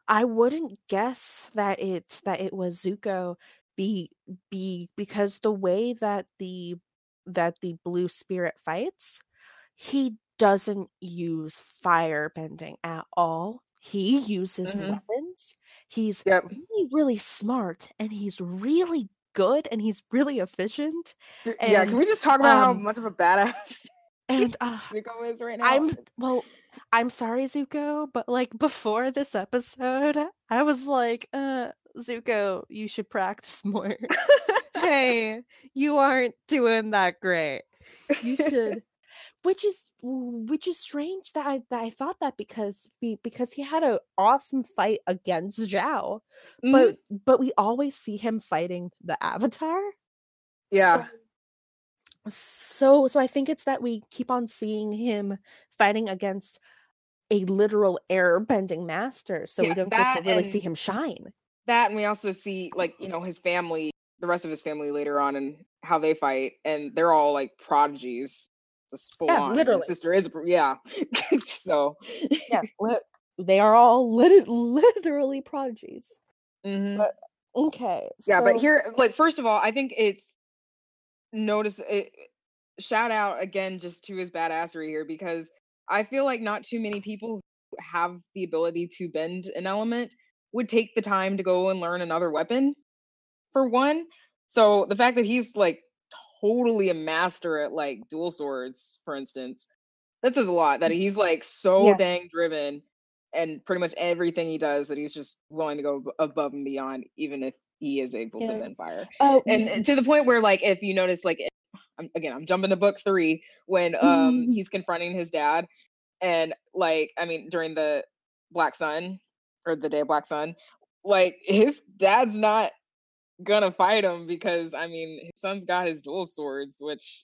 i wouldn't guess that it's that it was zuko be be because the way that the that the blue spirit fights he doesn't use fire bending at all. He uses Mhm. weapons. He's yep. really really smart and he's really good and he's really efficient yeah can we just talk about how um, much of a badass and uh, right now? I'm well, I'm sorry, Zuko, but like before this episode, I was like, uh, Zuko, you should practice more. hey, you aren't doing that great. You should which is which is strange that I that I thought that because be, because he had an awesome fight against Zhao, Mhm. but but we always see him fighting the Avatar. yeah So so so I think it's that we keep on seeing him fighting against a literal air bending master, so we don't get to really see him shine. that and we also see like you know his family the rest of his family later on and how they fight and they're all like prodigies just full Yeah, on His literally. sister is yeah so Yeah, li- they are all lit- literally prodigies. mhm. But okay, yeah but here like first of all i think it's notice it, shout out again just to his badassery here because i feel like not too many people who have the ability to bend an element would take the time to go and learn another weapon for one so the fact that he's like totally a master at like dual swords for instance that says a lot that mm. he's like so Yeah. dang driven and pretty much everything he does that he's just willing to go above and beyond even if he is able Yeah. to bend fire. Oh, and and to the point where like if you notice like I'm, again i'm jumping to book three when um he's confronting his dad. And like i mean during the black sun or the day of black sun like his dad's not gonna fight him because i mean his son's got his dual swords which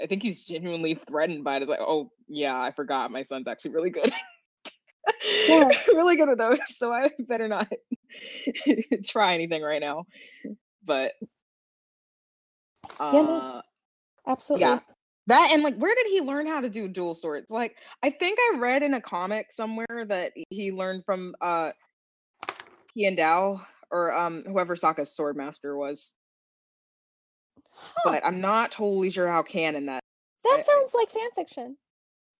i think he's genuinely threatened by it. It's like oh yeah i forgot my son's actually really good Yeah. really good with those so i better not try anything right now but Yeah, no. uh absolutely. yeah that and like where did he learn how to do dual swords like i think i read in a comic somewhere that he learned from uh Piandao or um whoever Sokka's sword master was but I'm not totally sure how canon that. That I- sounds like fan fiction.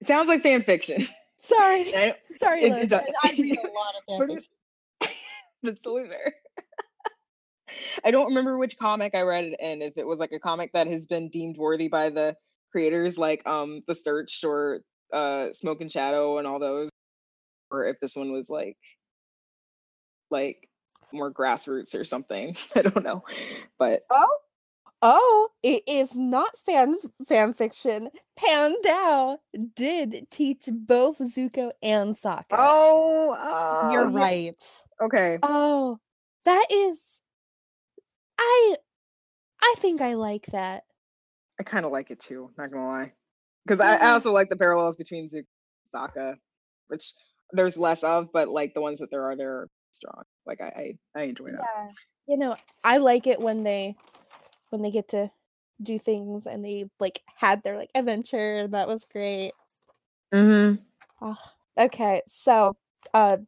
It sounds like fan fiction. Sorry. Sorry, Liz. a- I read a lot of fan But. That's totally fair. I don't remember which comic I read it in. If it was like a comic that has been deemed worthy by the creators, like um The Search or uh Smoke and Shadow and all those, or if this one was like like more grassroots or something. I don't know, but Oh, oh, it is not fan fan fiction. Piandao did teach both Zuko and Sokka. oh, uh, You're right. Okay, Oh, that is. I, I think I like that. I kind of like it too. Not gonna lie, because I, I also like the parallels between Zuko and Sokka, which there's less of, but like the ones that there are, they're strong. Like I, I, I enjoy that. Yeah, you know, I like it when they, when they get to do things and they like had their like adventure. and That was great. Mm-hmm. Oh, okay, so uh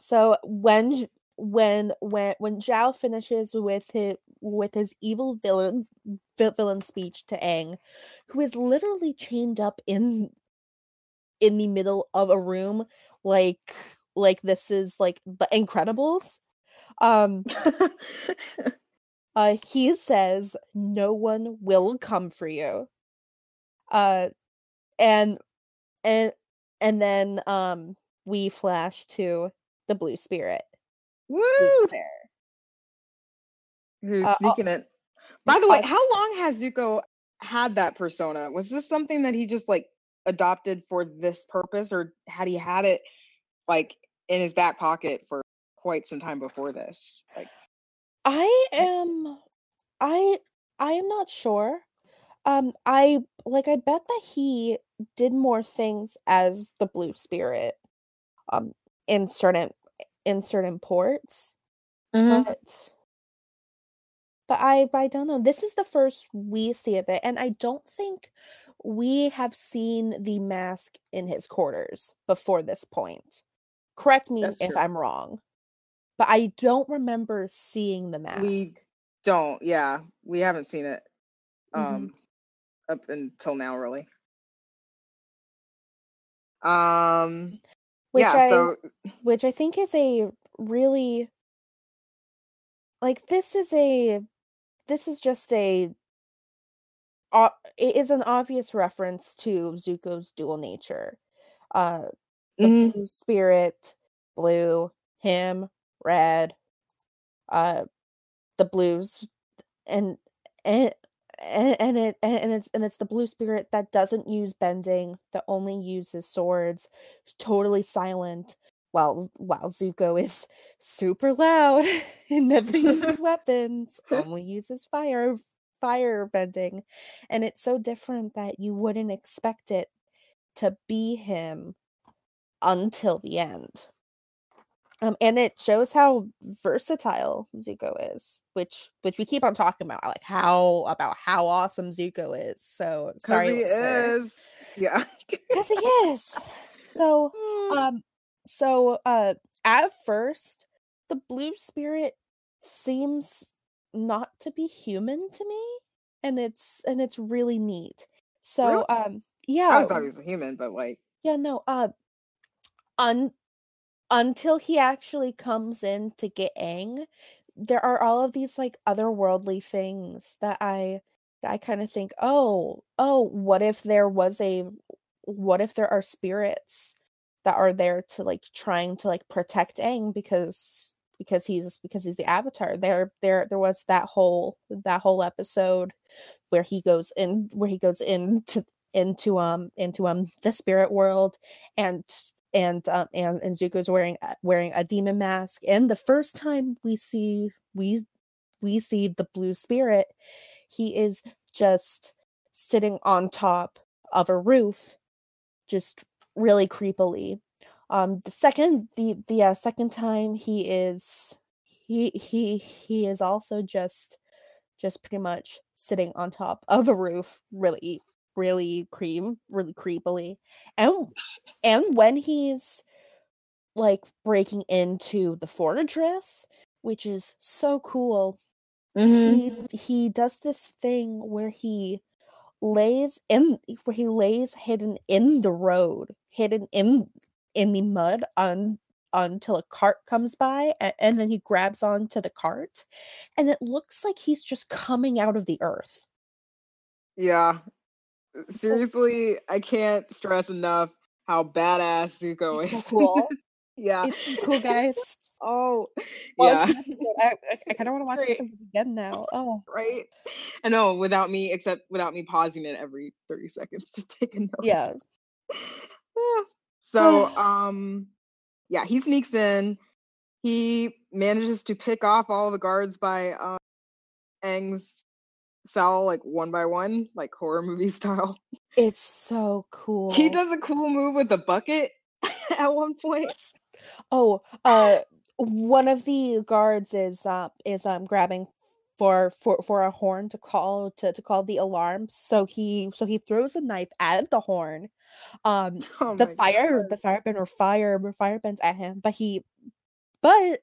so when when when when Zhao finishes with his with his evil villain villain speech to Aang, who is literally chained up in in the middle of a room like like this is like the Incredibles. Um uh he says no one will come for you. Uh and and and then um we flash to the blue spirit who's Woo! Who's Uh, oh, sneaking it? By the way, how long has Zuko had that persona? Was this something that he just like adopted for this purpose, or had he had it like in his back pocket for quite some time before this? Like, I am I I am not sure. Um I like I bet that he did more things as the blue spirit um in certain in certain ports. but but I but I don't know. This is the first we see of it, and I don't think we have seen the mask in his quarters before this point. Correct me That's if true. I'm wrong, but I don't remember seeing the mask. we don't. Yeah, we haven't seen it Mhm. um up until now, really. Um. which yeah. I so which I think is a really like this is a this is just a it is an obvious reference to Zuko's dual nature. Uh the mhm. blue spirit, blue, him, red, uh the blues and and and and it and it's and it's the blue spirit that doesn't use bending that only uses swords totally silent while while zuko is super loud and never uses weapons only uses fire fire bending and it's so different that you wouldn't expect it to be him until the end um, and it shows how versatile Zuko is, which which we keep on talking about, like how about how awesome Zuko is. So sorry, he is. Yeah. because he is. So um, so uh, at first, the blue spirit seems not to be human to me, and it's and it's really neat. So Really? um, I yeah, always thought he was a human, but like, yeah, no, uh un until he actually comes in to get Aang, there are all of these like otherworldly things that I I kind of think, oh, oh, what if there was a what if there are spirits that are there to like trying to like protect Aang because because he's because he's the avatar. There there there was that whole that whole episode where he goes in where he goes into into um into um the spirit world and and um and, and Zuko's wearing wearing a demon mask and the first time we see we we see the blue spirit he is just sitting on top of a roof just really creepily. Um the second the the uh, second time he is he he he is also just just pretty much sitting on top of a roof really really cream really creepily and and when he's like breaking into the fortress which is so cool Mhm. he he does this thing where he lays in where he lays hidden in the road, hidden in in the mud on until a cart comes by and, and then he grabs onto the cart and it looks like he's just coming out of the earth. Yeah. Seriously, I can't stress enough how badass Zuko It's is. so cool. yeah. It's cool, guys. Oh, Watch yeah. I, I, I kind of want to watch Great. again now. Oh, Right. I know, without me, except without me pausing it every 30 seconds to take a note. yeah. Ah. so, um, yeah, he sneaks in. He manages to pick off all the guards by um, Aang's cell, like one by one, like horror movie style. It's so cool. He does a cool move with the bucket at one point. Oh, uh, one of the guards is uh is um grabbing for for for a horn to call to to call the alarm. So he so he throws a knife at the horn. Um, Oh the fire God. the firebender fire firebends at him, but he but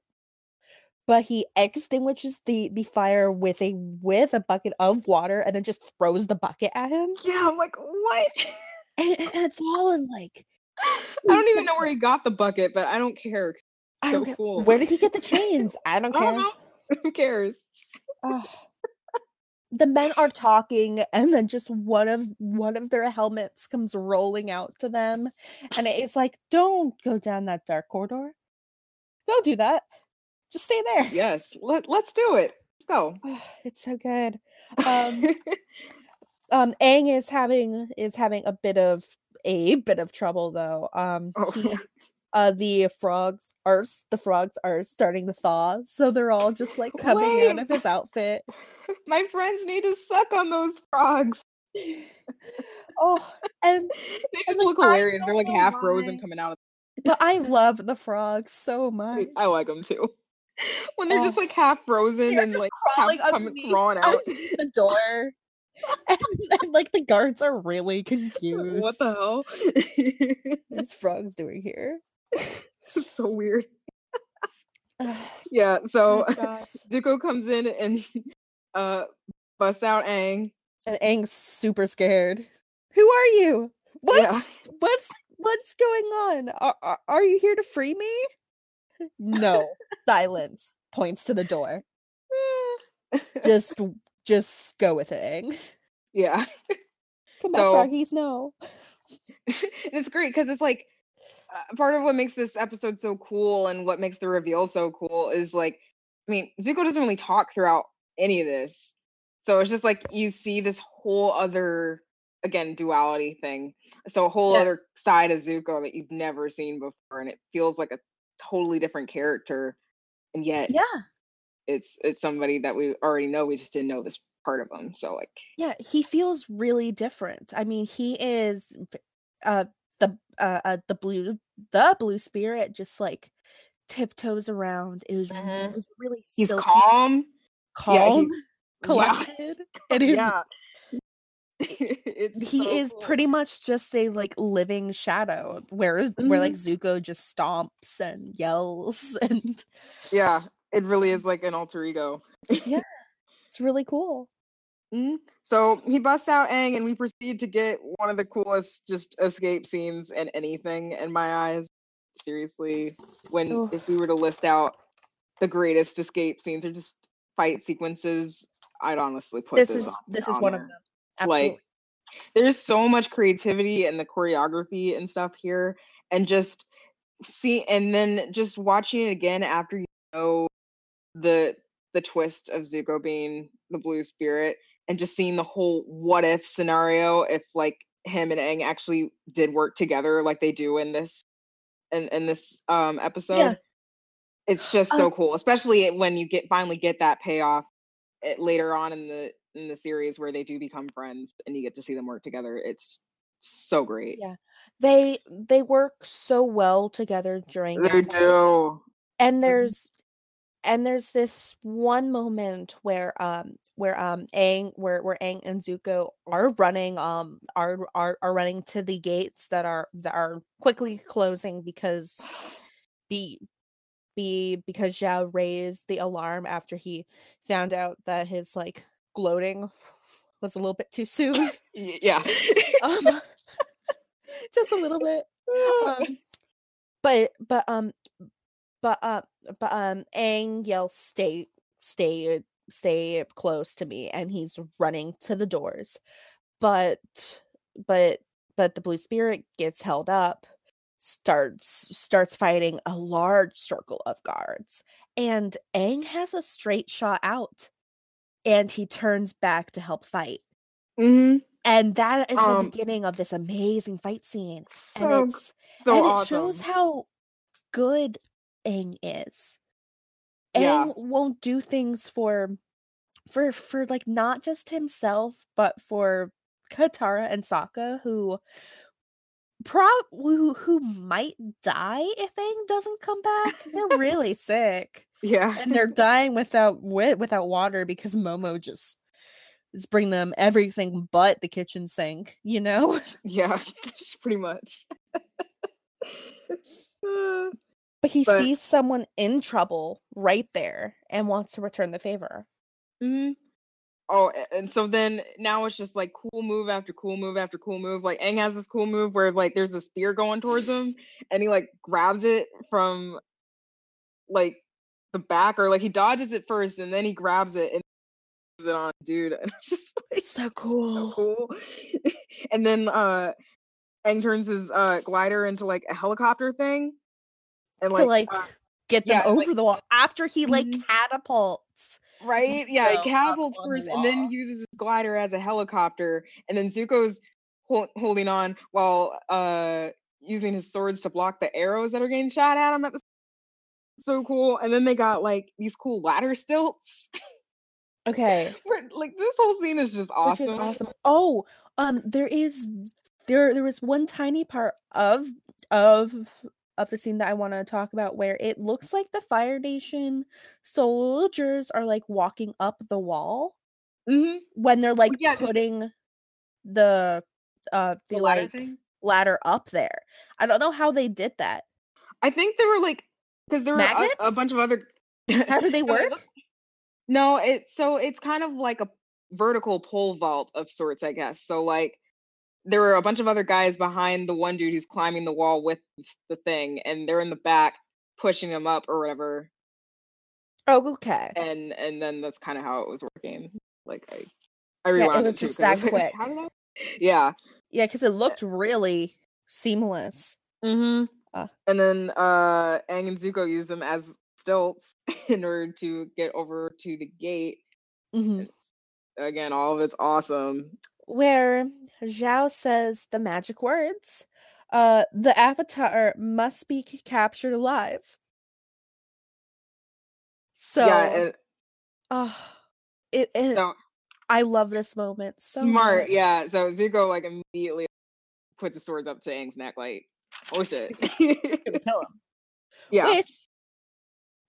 but he extinguishes the the fire with a with a bucket of water and then just throws the bucket at him. Yeah, I'm like, what? And, and it's all in like I don't even know where he got the bucket, but I don't care. I don't care. cool. Where did he get the chains? I don't I care. don't know. Who cares? The men are talking and then just one of one of their helmets comes rolling out to them and it's like don't go down that dark corridor don't do that just stay there Yes, let let's do it. Let's go. Ugh, it's so good um um Aang is having is having a bit of a bit of trouble though um Oh, he, uh the frogs are the frogs are starting to thaw so they're all just like coming out of his outfit My friends need to suck on those frogs. oh and They And, just like, look I hilarious. They're like half frozen coming out. Of- but I love the frogs so much. I like them too. When they're just Oh. like half frozen and just like crawling half coming crawling out. the door. and, and, like the guards are really confused. what the hell? What's frogs doing here? it's so weird. Yeah. So oh comes in and uh busts out Aang. and Aang's super scared. Who are you? What? Yeah. What's what's going on? Are, are, are you here to free me? No. Silence. Points to the door. Just just go with it, yeah. Come back, So- froggies. No. and it's great because it's like uh, part of what makes this episode so cool and what makes the reveal so cool is like i mean zuko doesn't really talk throughout any of this so it's just like you see this whole other again duality thing so a whole Yeah. other side of zuko that you've never seen before and it feels like a totally different character and yet Yeah. it's it's somebody that we already know we just didn't know this part of him so like Yeah, he feels really different. I mean, he is uh the uh, uh the blue the blue spirit just like tiptoes around. It was, Mhm. it was really he's silky, calm yeah, calm, yeah. collected. It is yeah he so is cool. pretty much just a like living shadow whereas where like Zuko just stomps and yells and Yeah, it really is like an alter ego. Yeah it's really cool. Mhm. So he busts out Aang and we proceed to get one of the coolest just escape scenes in anything in my eyes. Seriously, when Oh. if we were to list out the greatest escape scenes or just fight sequences, I'd honestly put This this. is on- this is on one of them. Absolutely. Like, there's so much creativity in the choreography and stuff here, and just see, and then just watching it again after you know the the twist of Zuko being the blue spirit, and just seeing the whole what if scenario if like him and Aang actually did work together like they do in this in in this um episode. It's just Uh, so cool, especially when you get finally get that payoff eh, later on in the in the series where they do become friends and you get to see them work together. It's so great. Yeah. they they work so well together during They do. and Mhm. there's and there's this one moment where um where um Aang where where Aang and Zuko are running um are are are running to the gates that are that are quickly closing because the be because Zhao raised the alarm after he found out that his like gloating was a little bit too soon. Yeah. um, just a little bit. Um, but but um but uh but um Aang yells stay stay stay close to me and he's running to the doors. But but but the blue spirit gets held up starts starts fighting a large circle of guards and Aang has a straight shot out and he turns back to help fight hmm and that is Um, the beginning of this amazing fight scene So, and it's so and it shows how good Aang is. Yeah. Aang won't do things for for for like not just himself, but for Katara and Sokka, who pro who, who might die if Aang doesn't come back. They're really sick. Yeah. And they're dying without wi- without water because Momo just is bring them everything but the kitchen sink, you know? Yeah. just pretty much. But he But- sees someone in trouble right there and wants to return the favor. hmm Oh, and so then now it's just like cool move after cool move after cool move. Like Aang has this cool move where like there's a spear going towards him, and he like grabs it from like the back, or like he dodges it first, and then he grabs it and puts it on dude. And it's just like It's so so cool. cool. and then uh Aang turns his uh glider into like a helicopter thing, and to like uh, get them yeah, over like- the wall after he like Mhm. catapults. Right? Yeah, up catapults the first and then uses his glider as a helicopter. And then Zuko's hol- holding on while uh using his swords to block the arrows that are getting shot at him at the so cool. And then they got like these cool ladder stilts. Okay. Like this whole scene is just awesome. Which is awesome. Oh, um, there is there there was one tiny part of of of the scene that I want to talk about where it looks like the Fire Nation soldiers are like walking up the wall hmm when they're like yeah, putting the uh the, The ladder like things. ladder up there. I don't know how they did that. I think they were like because there were a, a bunch of other How do they work? No, it so it's kind of like a vertical pole vault of sorts, I guess. So like there were a bunch of other guys behind the one dude who's climbing the wall with the thing, and they're in the back pushing him up or whatever. Oh, okay. And and then that's kind of how it was working. Like I, I Yeah, it rewound was just that like, quick. How did I? Yeah. Yeah, because it looked really seamless. Mm-hmm. Ah. And then uh Aang and Zuko use them as stilts in order to get over to the gate. hmm Again, all of it's awesome. Where Zhao says the magic words, uh, the avatar must be captured alive. So, yeah, and oh, it, it so I love this moment so smart. much. Yeah. So Zuko like immediately puts the swords up to Aang's neck, like, oh shit. Gonna kill him. yeah. Which,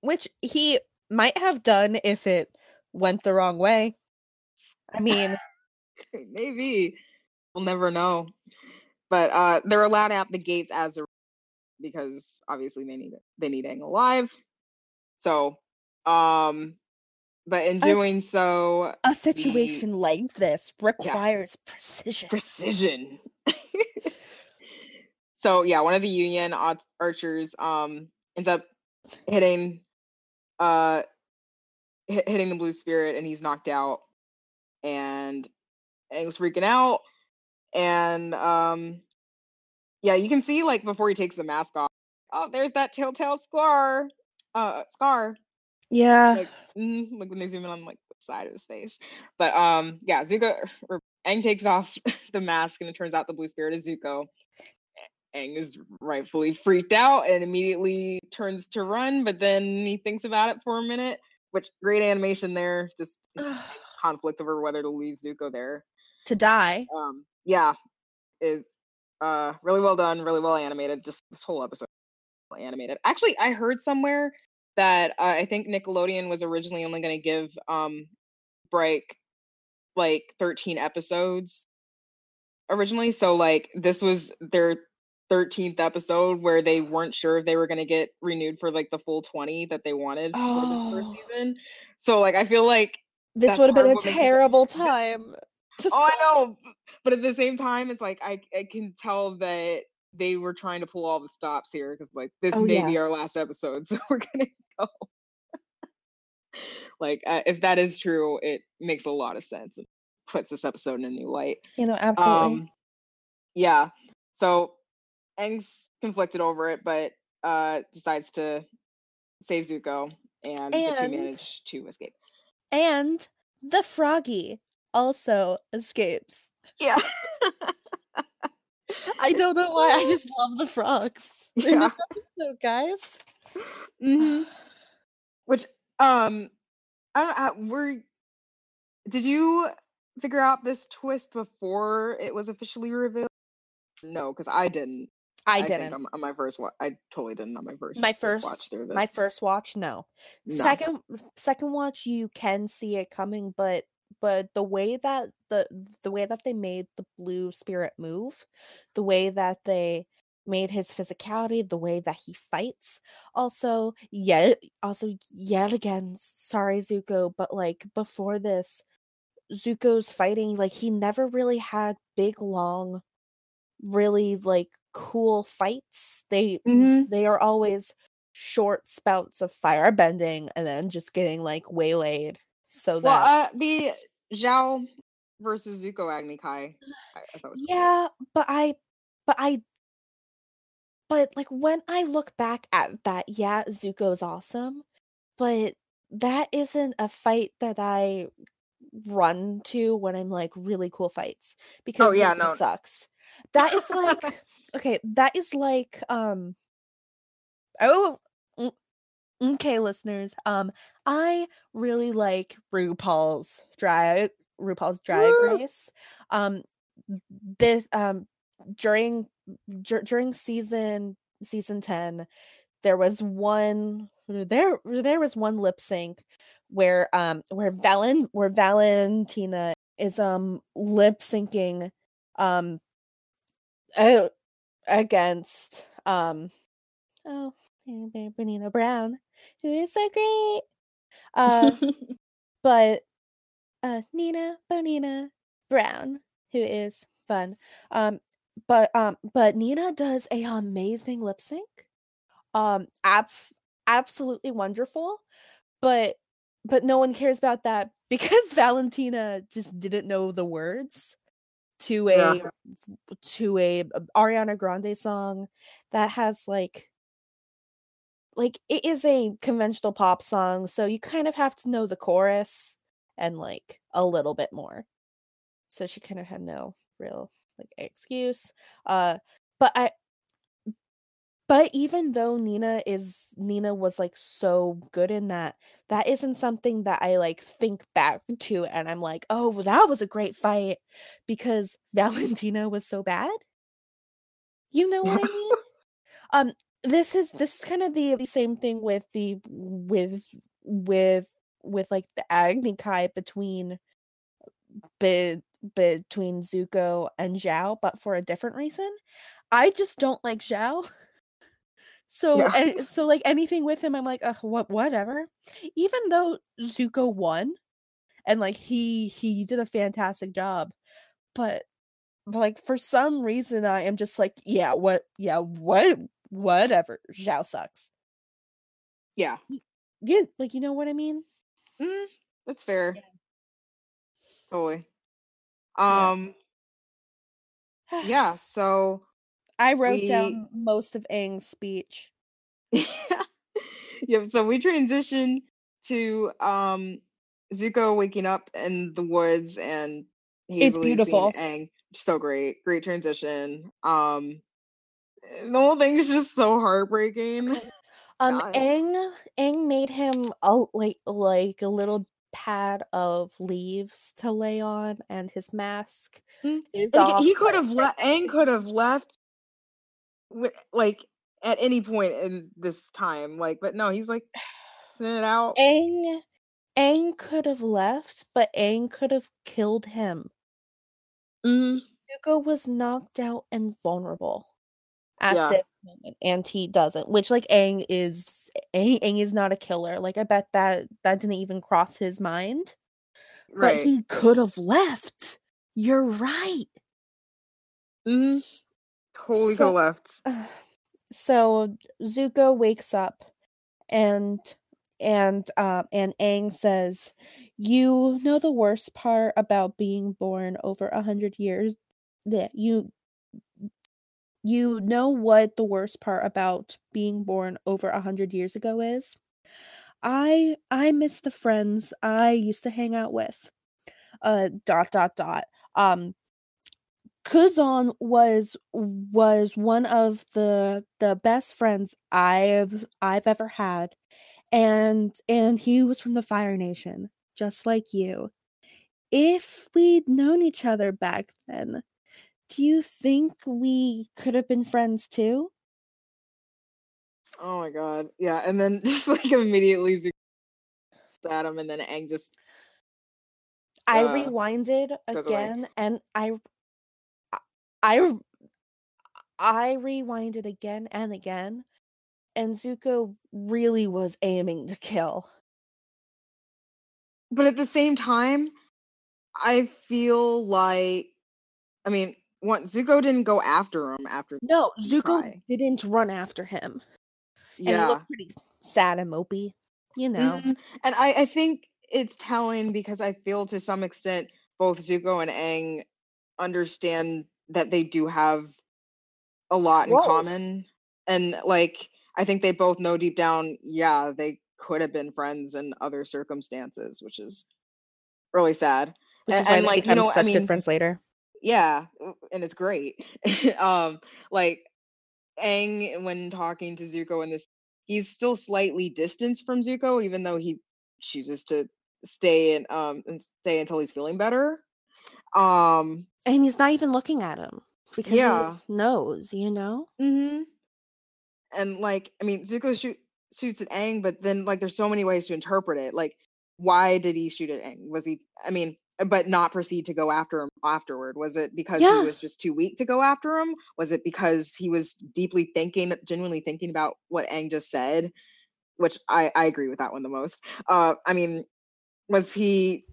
which he might have done if it went the wrong way. I mean, Maybe. We'll never know. But uh they're allowed out the gates as a because obviously they need it. They need Aang alive. So um but in doing so a situation like this requires precision. precision. so yeah, one of the Yu Yan archers um ends up hitting uh hit, hitting the blue spirit and he's knocked out and Aang's freaking out and um yeah, you can see like before he takes the mask off. Oh, there's that telltale scar. Uh scar yeah. like mm, like when they zoom in on like the side of his face. But um yeah, Zuko or Aang takes off the mask and it turns out the blue spirit is Zuko. Aang is rightfully freaked out and immediately turns to run, but then he thinks about it for a minute, which great animation there, just conflict over whether to leave Zuko there. to die. Um yeah, is uh really well done, really well animated. Just this whole episode animated. Actually, I heard somewhere that uh, I think Nickelodeon was originally only going to give um Bryke like 13 episodes originally. So like this was their 13th episode where they weren't sure if they were going to get renewed for like the full 20 that they wanted oh. for the first season. So like I feel like this would have been a terrible time. oh, stop. I know. But at the same time, it's like I, I can tell that they were trying to pull all the stops here because like this oh, may yeah. be our last episode, so we're gonna go. like uh, if that is true, it makes a lot of sense and puts this episode in a new light. You know, absolutely. Um, yeah. So Aang's conflicted over it, but uh decides to save Zuko, and, and the two manage to escape. And the froggy also escapes. Yeah. I don't know why. I just love the frogs yeah. in this episode, guys. Mm-hmm. Which, um, I don't. Were did you figure out this twist before it was officially revealed? No, because I didn't. I, I didn't on, on, my first watch. I totally didn't on my first. My first watch through this. My first watch, no. no. Second, second watch, you can see it coming, but but the way that the the way that they made the blue spirit move, the way that they made his physicality, the way that he fights, also yet also yet again, sorry Zuko, but like before this, Zuko's fighting like he never really had big long, really like cool fights. They mm-hmm. they are always short spouts of fire bending and then just getting like waylaid so well, that uh, the Zhao versus Zuko Agni Kai, I, I thought was yeah, cool. but I, but I, but like when I look back at that, yeah, Zuko's awesome, but that isn't a fight that I run to when I'm like really cool fights oh, because oh, yeah, Zuko no. sucks. That is like okay, that is like um oh Okay, listeners. Um, I really like RuPaul's drag RuPaul's Drag Woo! Race. Um, this um during dur- during season season ten, there was one there there was one lip sync where um where Valen where Valentina is um lip syncing um uh, against um oh Benina Brown who is so great. Uh, but uh, Nina Bo'nina Brown, who is fun. Um, but um, but Nina does a amazing lip sync. Um, ab- absolutely wonderful. But but no one cares about that because Valentina just didn't know the words to a yeah. to a Ariana Grande song that has like like it is a conventional pop song, so you kind of have to know the chorus and like a little bit more. So she kind of had no real like excuse. Uh but I but even though Nina is Nina was like so good in that, that isn't something that I like think back to and I'm like, "Oh, that was a great fight" because Valentina was so bad. You know what I mean? um this is this is kind of the, the same thing with the with with with like the Agni Kai between be, between Zuko and Zhao, but for a different reason. I just don't like Zhao. So yeah. and, so like anything with him, I'm like, uh, what whatever. Even though Zuko won, and like he he did a fantastic job, but, but like for some reason I am just like, yeah, what yeah, what whatever. Zhao sucks. Yeah. Yeah, like you know what I mean? Mm, that's fair. Yeah. Totally. Um yeah. yeah, so I wrote we... down most of Aang's speech. yeah, so we transition to um Zuko waking up in the woods and he's it's beautiful. Aang. So great. Great transition. Um the whole thing is just so heartbreaking. Um, Aang Aang made him a like like a little pad of leaves to lay on, and his mask mm, is like, off. He could have left. Aang could have left, like at any point in this time. Like, but no, he's like sending it out. Aang Aang could have left, but Aang could have killed him. Mm-hmm. Zuko was knocked out and vulnerable at Yeah. this moment, and he doesn't. Which like Aang is Aang, Aang is not a killer. Like I bet that that didn't even cross his mind. Right. But he could have left. You're right. hmm Totally So- go left. so Zuko wakes up and and uh and Aang says, You know the worst part about being born over a hundred years that you you know what the worst part about being born over a hundred years ago is? I I miss the friends I used to hang out with. Uh dot dot dot. Um Kuzon was was one of the the best friends I've I've ever had and and he was from the Fire Nation just like you. If we'd known each other back then, do you think we could have been friends too? Oh my god. Yeah, and then just like immediately at him, and then Aang just I Uh, rewinded again and I I I rewinded again and again and Zuko really was aiming to kill. but at the same time, I feel like I mean, one Zuko didn't go after him after No, Zuko try. didn't run after him. And he yeah. looked pretty sad and mopey, you know. Mhm. And I, I think it's telling because I feel to some extent both Zuko and Aang understand that they do have a lot in Roles. common. And like I think they both know deep down, yeah, they could have been friends in other circumstances, which is really sad. Which A- is why and, they like, you become know, I such mean- good friends later. Yeah, and it's great. um, like Aang, when talking to Zuko in this, he's still slightly distanced from Zuko, even though he chooses to stay and um and stay until he's feeling better. Um, And he's not even looking at him because Yeah. he knows, you know? Mm-hmm. and like, I mean, Zuko shoot, shoots at Aang, but then like, there's so many ways to interpret it. Like, why did he shoot at Aang? Was he? I mean, but not proceed to go after him afterward? Was it because Yeah. he was just too weak to go after him? Was it because he was deeply thinking, genuinely thinking about what Aang just said? Which I I agree with that one the most. Uh, I mean, was he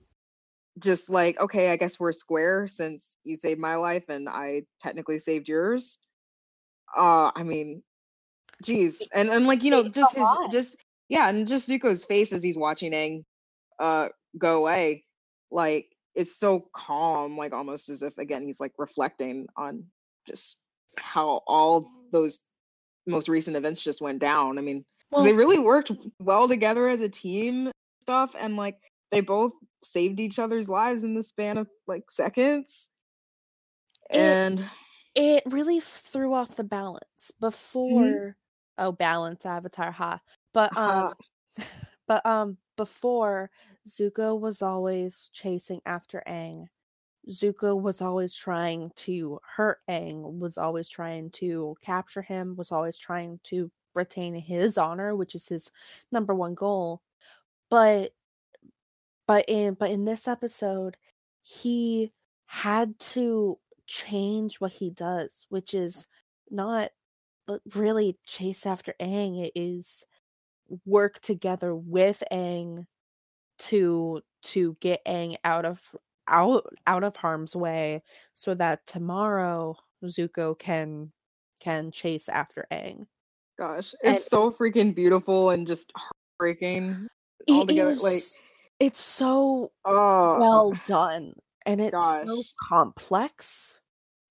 just like, okay, I guess we're square since you saved my life and I technically saved yours? Uh, I mean, geez, and and like you know, It's just his lot. just yeah, and just Zuko's face as he's watching Aang uh go away, like it's so calm, like almost as if again he's like reflecting on just how all those most recent events just went down. I mean, 'cause they really worked well together as a team stuff, and like they both saved each other's lives in the span of like seconds. And it really threw off the balance before oh balance avatar ha but um Ha. but um before zuko was always chasing after Aang. zuko was always trying to hurt Aang, was always trying to capture him was always trying to retain his honor which is his number one goal but but in but in this episode he had to change what he does which is not uh, really chase after Aang it is work together with Aang to to get Aang out of out out of harm's way so that tomorrow Zuko can can chase after Aang. gosh, And- it's so freaking beautiful and just heartbreaking It altogether. Like, it's so oh, well done and it's so complex.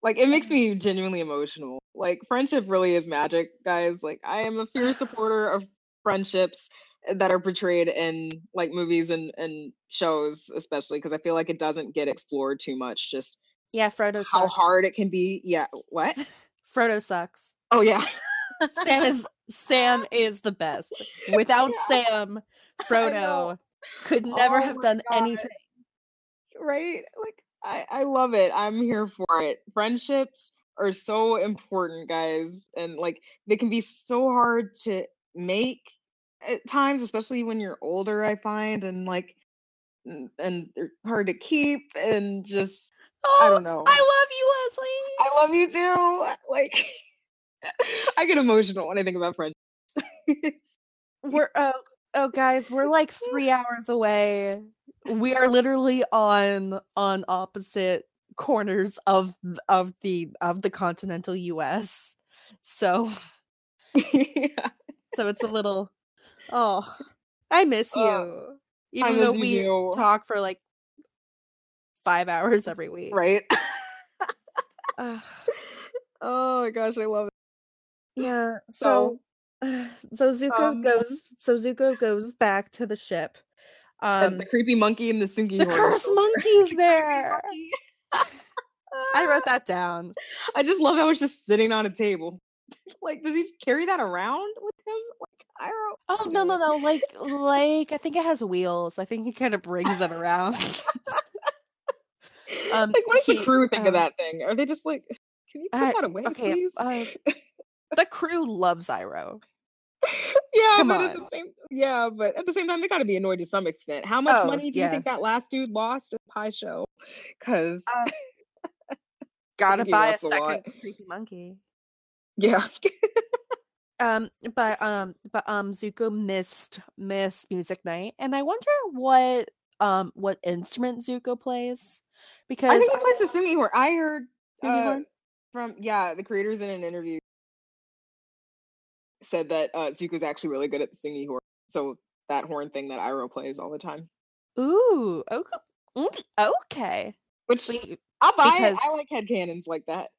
like it makes me genuinely emotional. Like friendship really is magic, guys. Like I am a fierce supporter of friendships eh, that are portrayed in like movies and and shows, especially because I feel like it doesn't get explored too much. Just Yeah, Frodo how sucks. hard it can be. Yeah. What? Frodo sucks. Oh yeah. Sam is Sam is the best. Without Yeah. Sam, Frodo. Could never Oh have done God. anything. right? Like I I love it. I'm here for it. Friendships are so important, guys, and like they can be so hard to make at times, especially when you're older, I find, and like and they're hard to keep and just Oh, I don't know. I love you, Leslie. I love you too. Like I get emotional when I think about friends. we're oh oh guys, we're like three hours away. We are literally on on opposite corners of of the of the continental US. So yeah. so it's a little oh I miss uh, you. Oh, Even miss though you we talk for like five hours every week. Right? Ugh. oh my gosh, I love it. yeah. So so Zuko um, goes so Zuko goes back to the ship. Um the creepy monkey and the Tsungi the cursed there. monkey's there. I wrote that down. I just love how it's just sitting on a table. like, does he carry that around with him? Like, I don't. Oh no no no! Like like I think it has wheels. I think he kind of brings it around. Um, like, what does he- the crew think um, of that thing? Are they just like, can you put I- that away, okay, please? uh, the crew loves Iroh. yeah, come but at the same, yeah, but at the same time, they got to be annoyed to some extent. How much Oh, money do yeah. you think that last dude lost at the Pai Sho? Because Uh, Gotta buy a lost a lot. second creepy monkey. yeah, Um, but um, but um, Zuko missed missed music night, and I wonder what um what instrument Zuko plays because I think he plays the Tsungi horn. I heard uh, from yeah, the creators in an interview said that uh, Zuko's actually really good at the Tsungi horn. So that horn thing that Iroh plays all the time, ooh okay mm, okay. which I'll buy it. I because- like headcanons like that.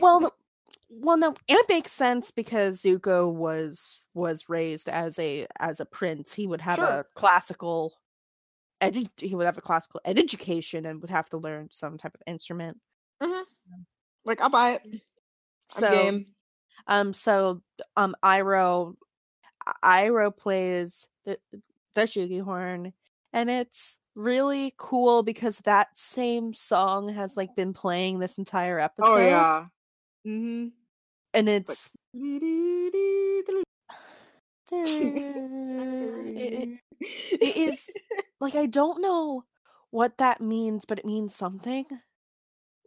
well well no it makes sense because zuko was was raised as a as a prince he would have Sure. a classical edu- he would have a classical education and would have to learn some type of instrument Mhm. Like I'll buy it. I'm so game. Um so um Iroh Iroh plays the the Tsungi horn and it's really cool because that same song has like been playing this entire episode Oh yeah. Mm-hmm. and it's it, it is like I don't know what that means, but it means something.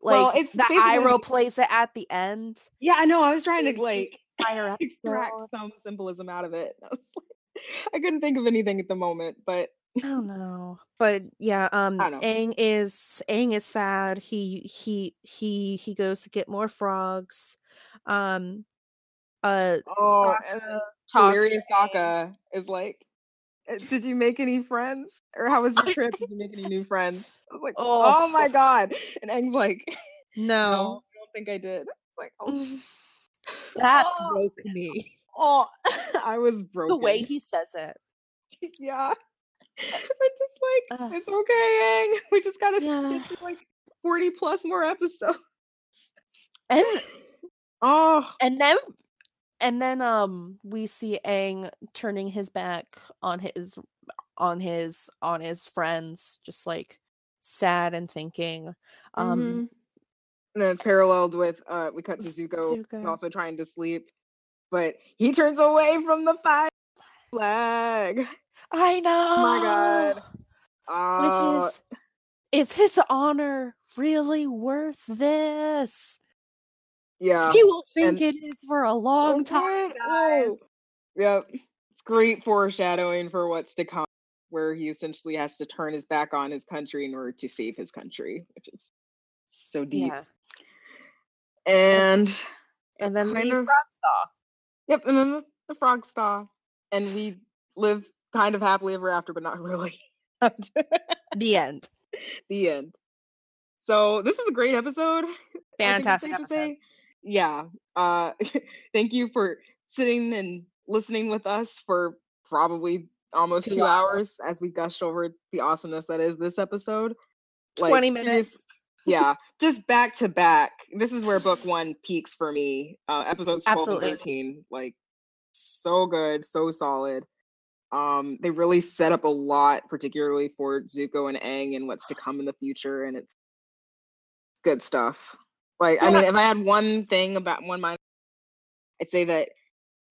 Like Well, it's the Iroh plays it at the end. Yeah, I know. I was trying to like extract some symbolism out of it. I, like, I couldn't think of anything at the moment, but I don't know, but yeah, um. Aang is Aang is sad. He he he he goes to get more frogs. Um, uh, oh, Sokka talks to hilarious Aang. Sokka is like, "Uh, Uh, "Did you make any friends, or how was your trip? Did you make any new friends?" I was like, Oh. "Oh, my god!" And Aang's like, "No, No, I don't think I did." Like, "Oh, that Oh. broke me. oh. I was broken." The way he says it. yeah. I'm just like, Ugh. it's okay, Aang. We just gotta Yeah. get to like 40 plus more episodes. And Oh, and then and then um we see Aang turning his back on his on his on his friends just like sad and thinking um mhm. and then it's paralleled with uh we cut to Zuko, Zuko. also trying to sleep, but he turns away from the fire flag. I know Oh my god. Oh, which is is his honor really worth this yeah. he will think and- it is for a long time good. guys Oh. Yep. It's great foreshadowing for what's to come, where he essentially has to turn his back on his country in order to save his country, which is so deep. yeah And and then the of- frog yep, and then the, the frogs thaw. And we live kind of happily ever after, but not really. the end the end. So this is a great episode. I think it's fantastic episode say. Yeah. Uh thank you for sitting and listening with us for probably almost Two two, hours. hours as we gushed over the awesomeness that is this episode. 20 serious- minutes yeah, just back to back. This is where book one peaks for me. Uh episodes 12 Absolutely. and 13. Like so good, so solid. Um, they really set up a lot, particularly for Zuko and Aang and what's to come in the future, and it's good stuff. Like, I mean, if I had one thing about one mind, I'd say that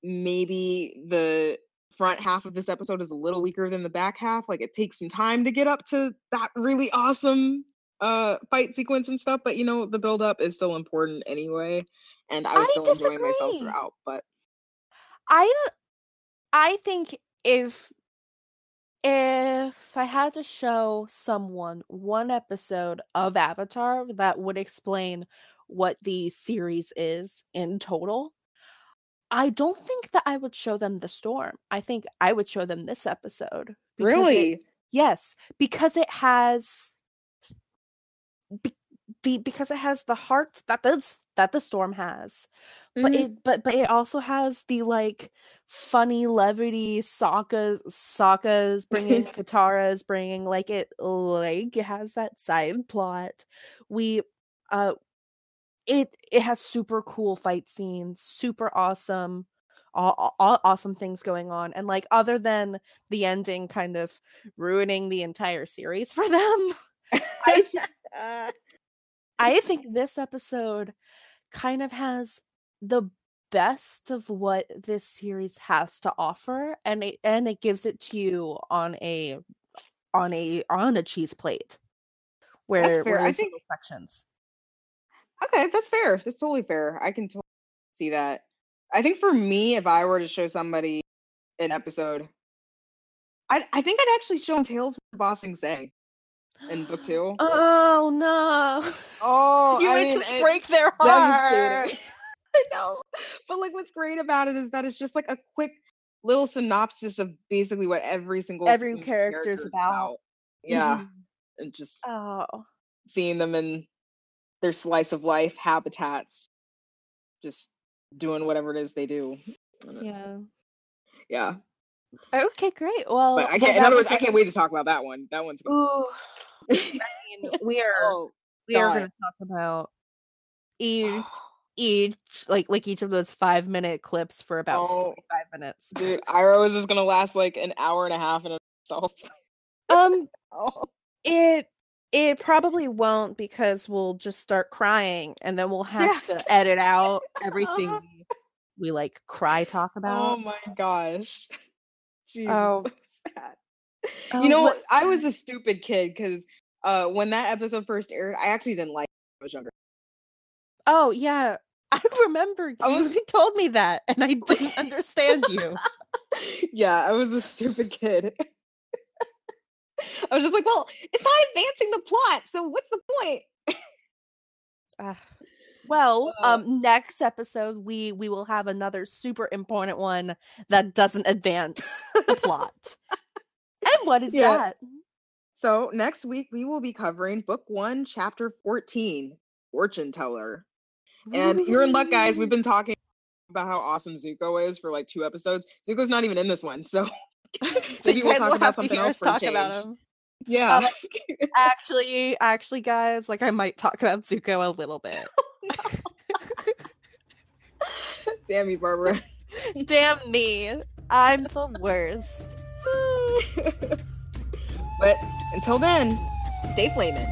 maybe the front half of this episode is a little weaker than the back half. Like, it takes some time to get up to that really awesome uh fight sequence and stuff, but you know, the build up is still important anyway. And I was I still enjoying myself throughout. But I I think if if I had to show someone one episode of Avatar that would explain what the series is in total, I don't think that I would show them the storm. I think I would show them this episode. because it- really, yes, because it has be, be, because it has the heart that this that the storm has but Mhm. it but but it also has the like funny levity Sokka Sokka's bringing Katara's bringing like it like it has that side plot we uh it it has super cool fight scenes super awesome all, all awesome things going on and like other than the ending kind of ruining the entire series for them I th- I think this episode kind of has the best of what this series has to offer and it and it gives it to you on a on a on a cheese plate where, where I think- sections. Okay, that's fair. That's totally fair. I can totally see that. I think for me, if I were to show somebody an episode, I I think I'd actually show them Tales from Ba Sing Se in book two. Oh no. Oh, you I would mean, just break their hearts. I know. But like what's great about it is that it's just like a quick little synopsis of basically what every single Every fucking character's character's about. Yeah. Mhm. And just Oh. seeing them in their slice of life habitats, just doing whatever it is they do. Yeah. Yeah. Okay, great. Well, But I can't in other words, I can't wait to talk about that one. That one's Ooh, I mean, we are oh, we are going to talk about each each like like each of those five minute clips for about Oh. 45 minutes dude, Iroh is just gonna last like an hour and a half in itself. um oh. it it probably won't because we'll just start crying and then we'll have Yeah. to edit out everything we, we like cry talk about. oh my gosh. Jeez, Oh. so. Oh, you know, what- I was a stupid kid because uh, when that episode first aired, I actually didn't like it when I was younger. oh yeah i remember I you was- told me that and i didn't understand you yeah, I was a stupid kid. I was just like, well, it's not advancing the plot, so what's the point? Ah. well Uh. um next episode we we will have another super important one that doesn't advance the plot and what is Yeah. that So next week we will be covering book one, chapter 14, Fortune Teller. And you're in luck, guys. We've been talking about how awesome Zuko is for like two episodes. Zuko's not even in this one, so so you we'll guys will have to hear us talk about him yeah. Um, actually actually guys like i might talk about zuko a little bit Damn you, Barbara. damn me i'm the worst but until then, stay flaming.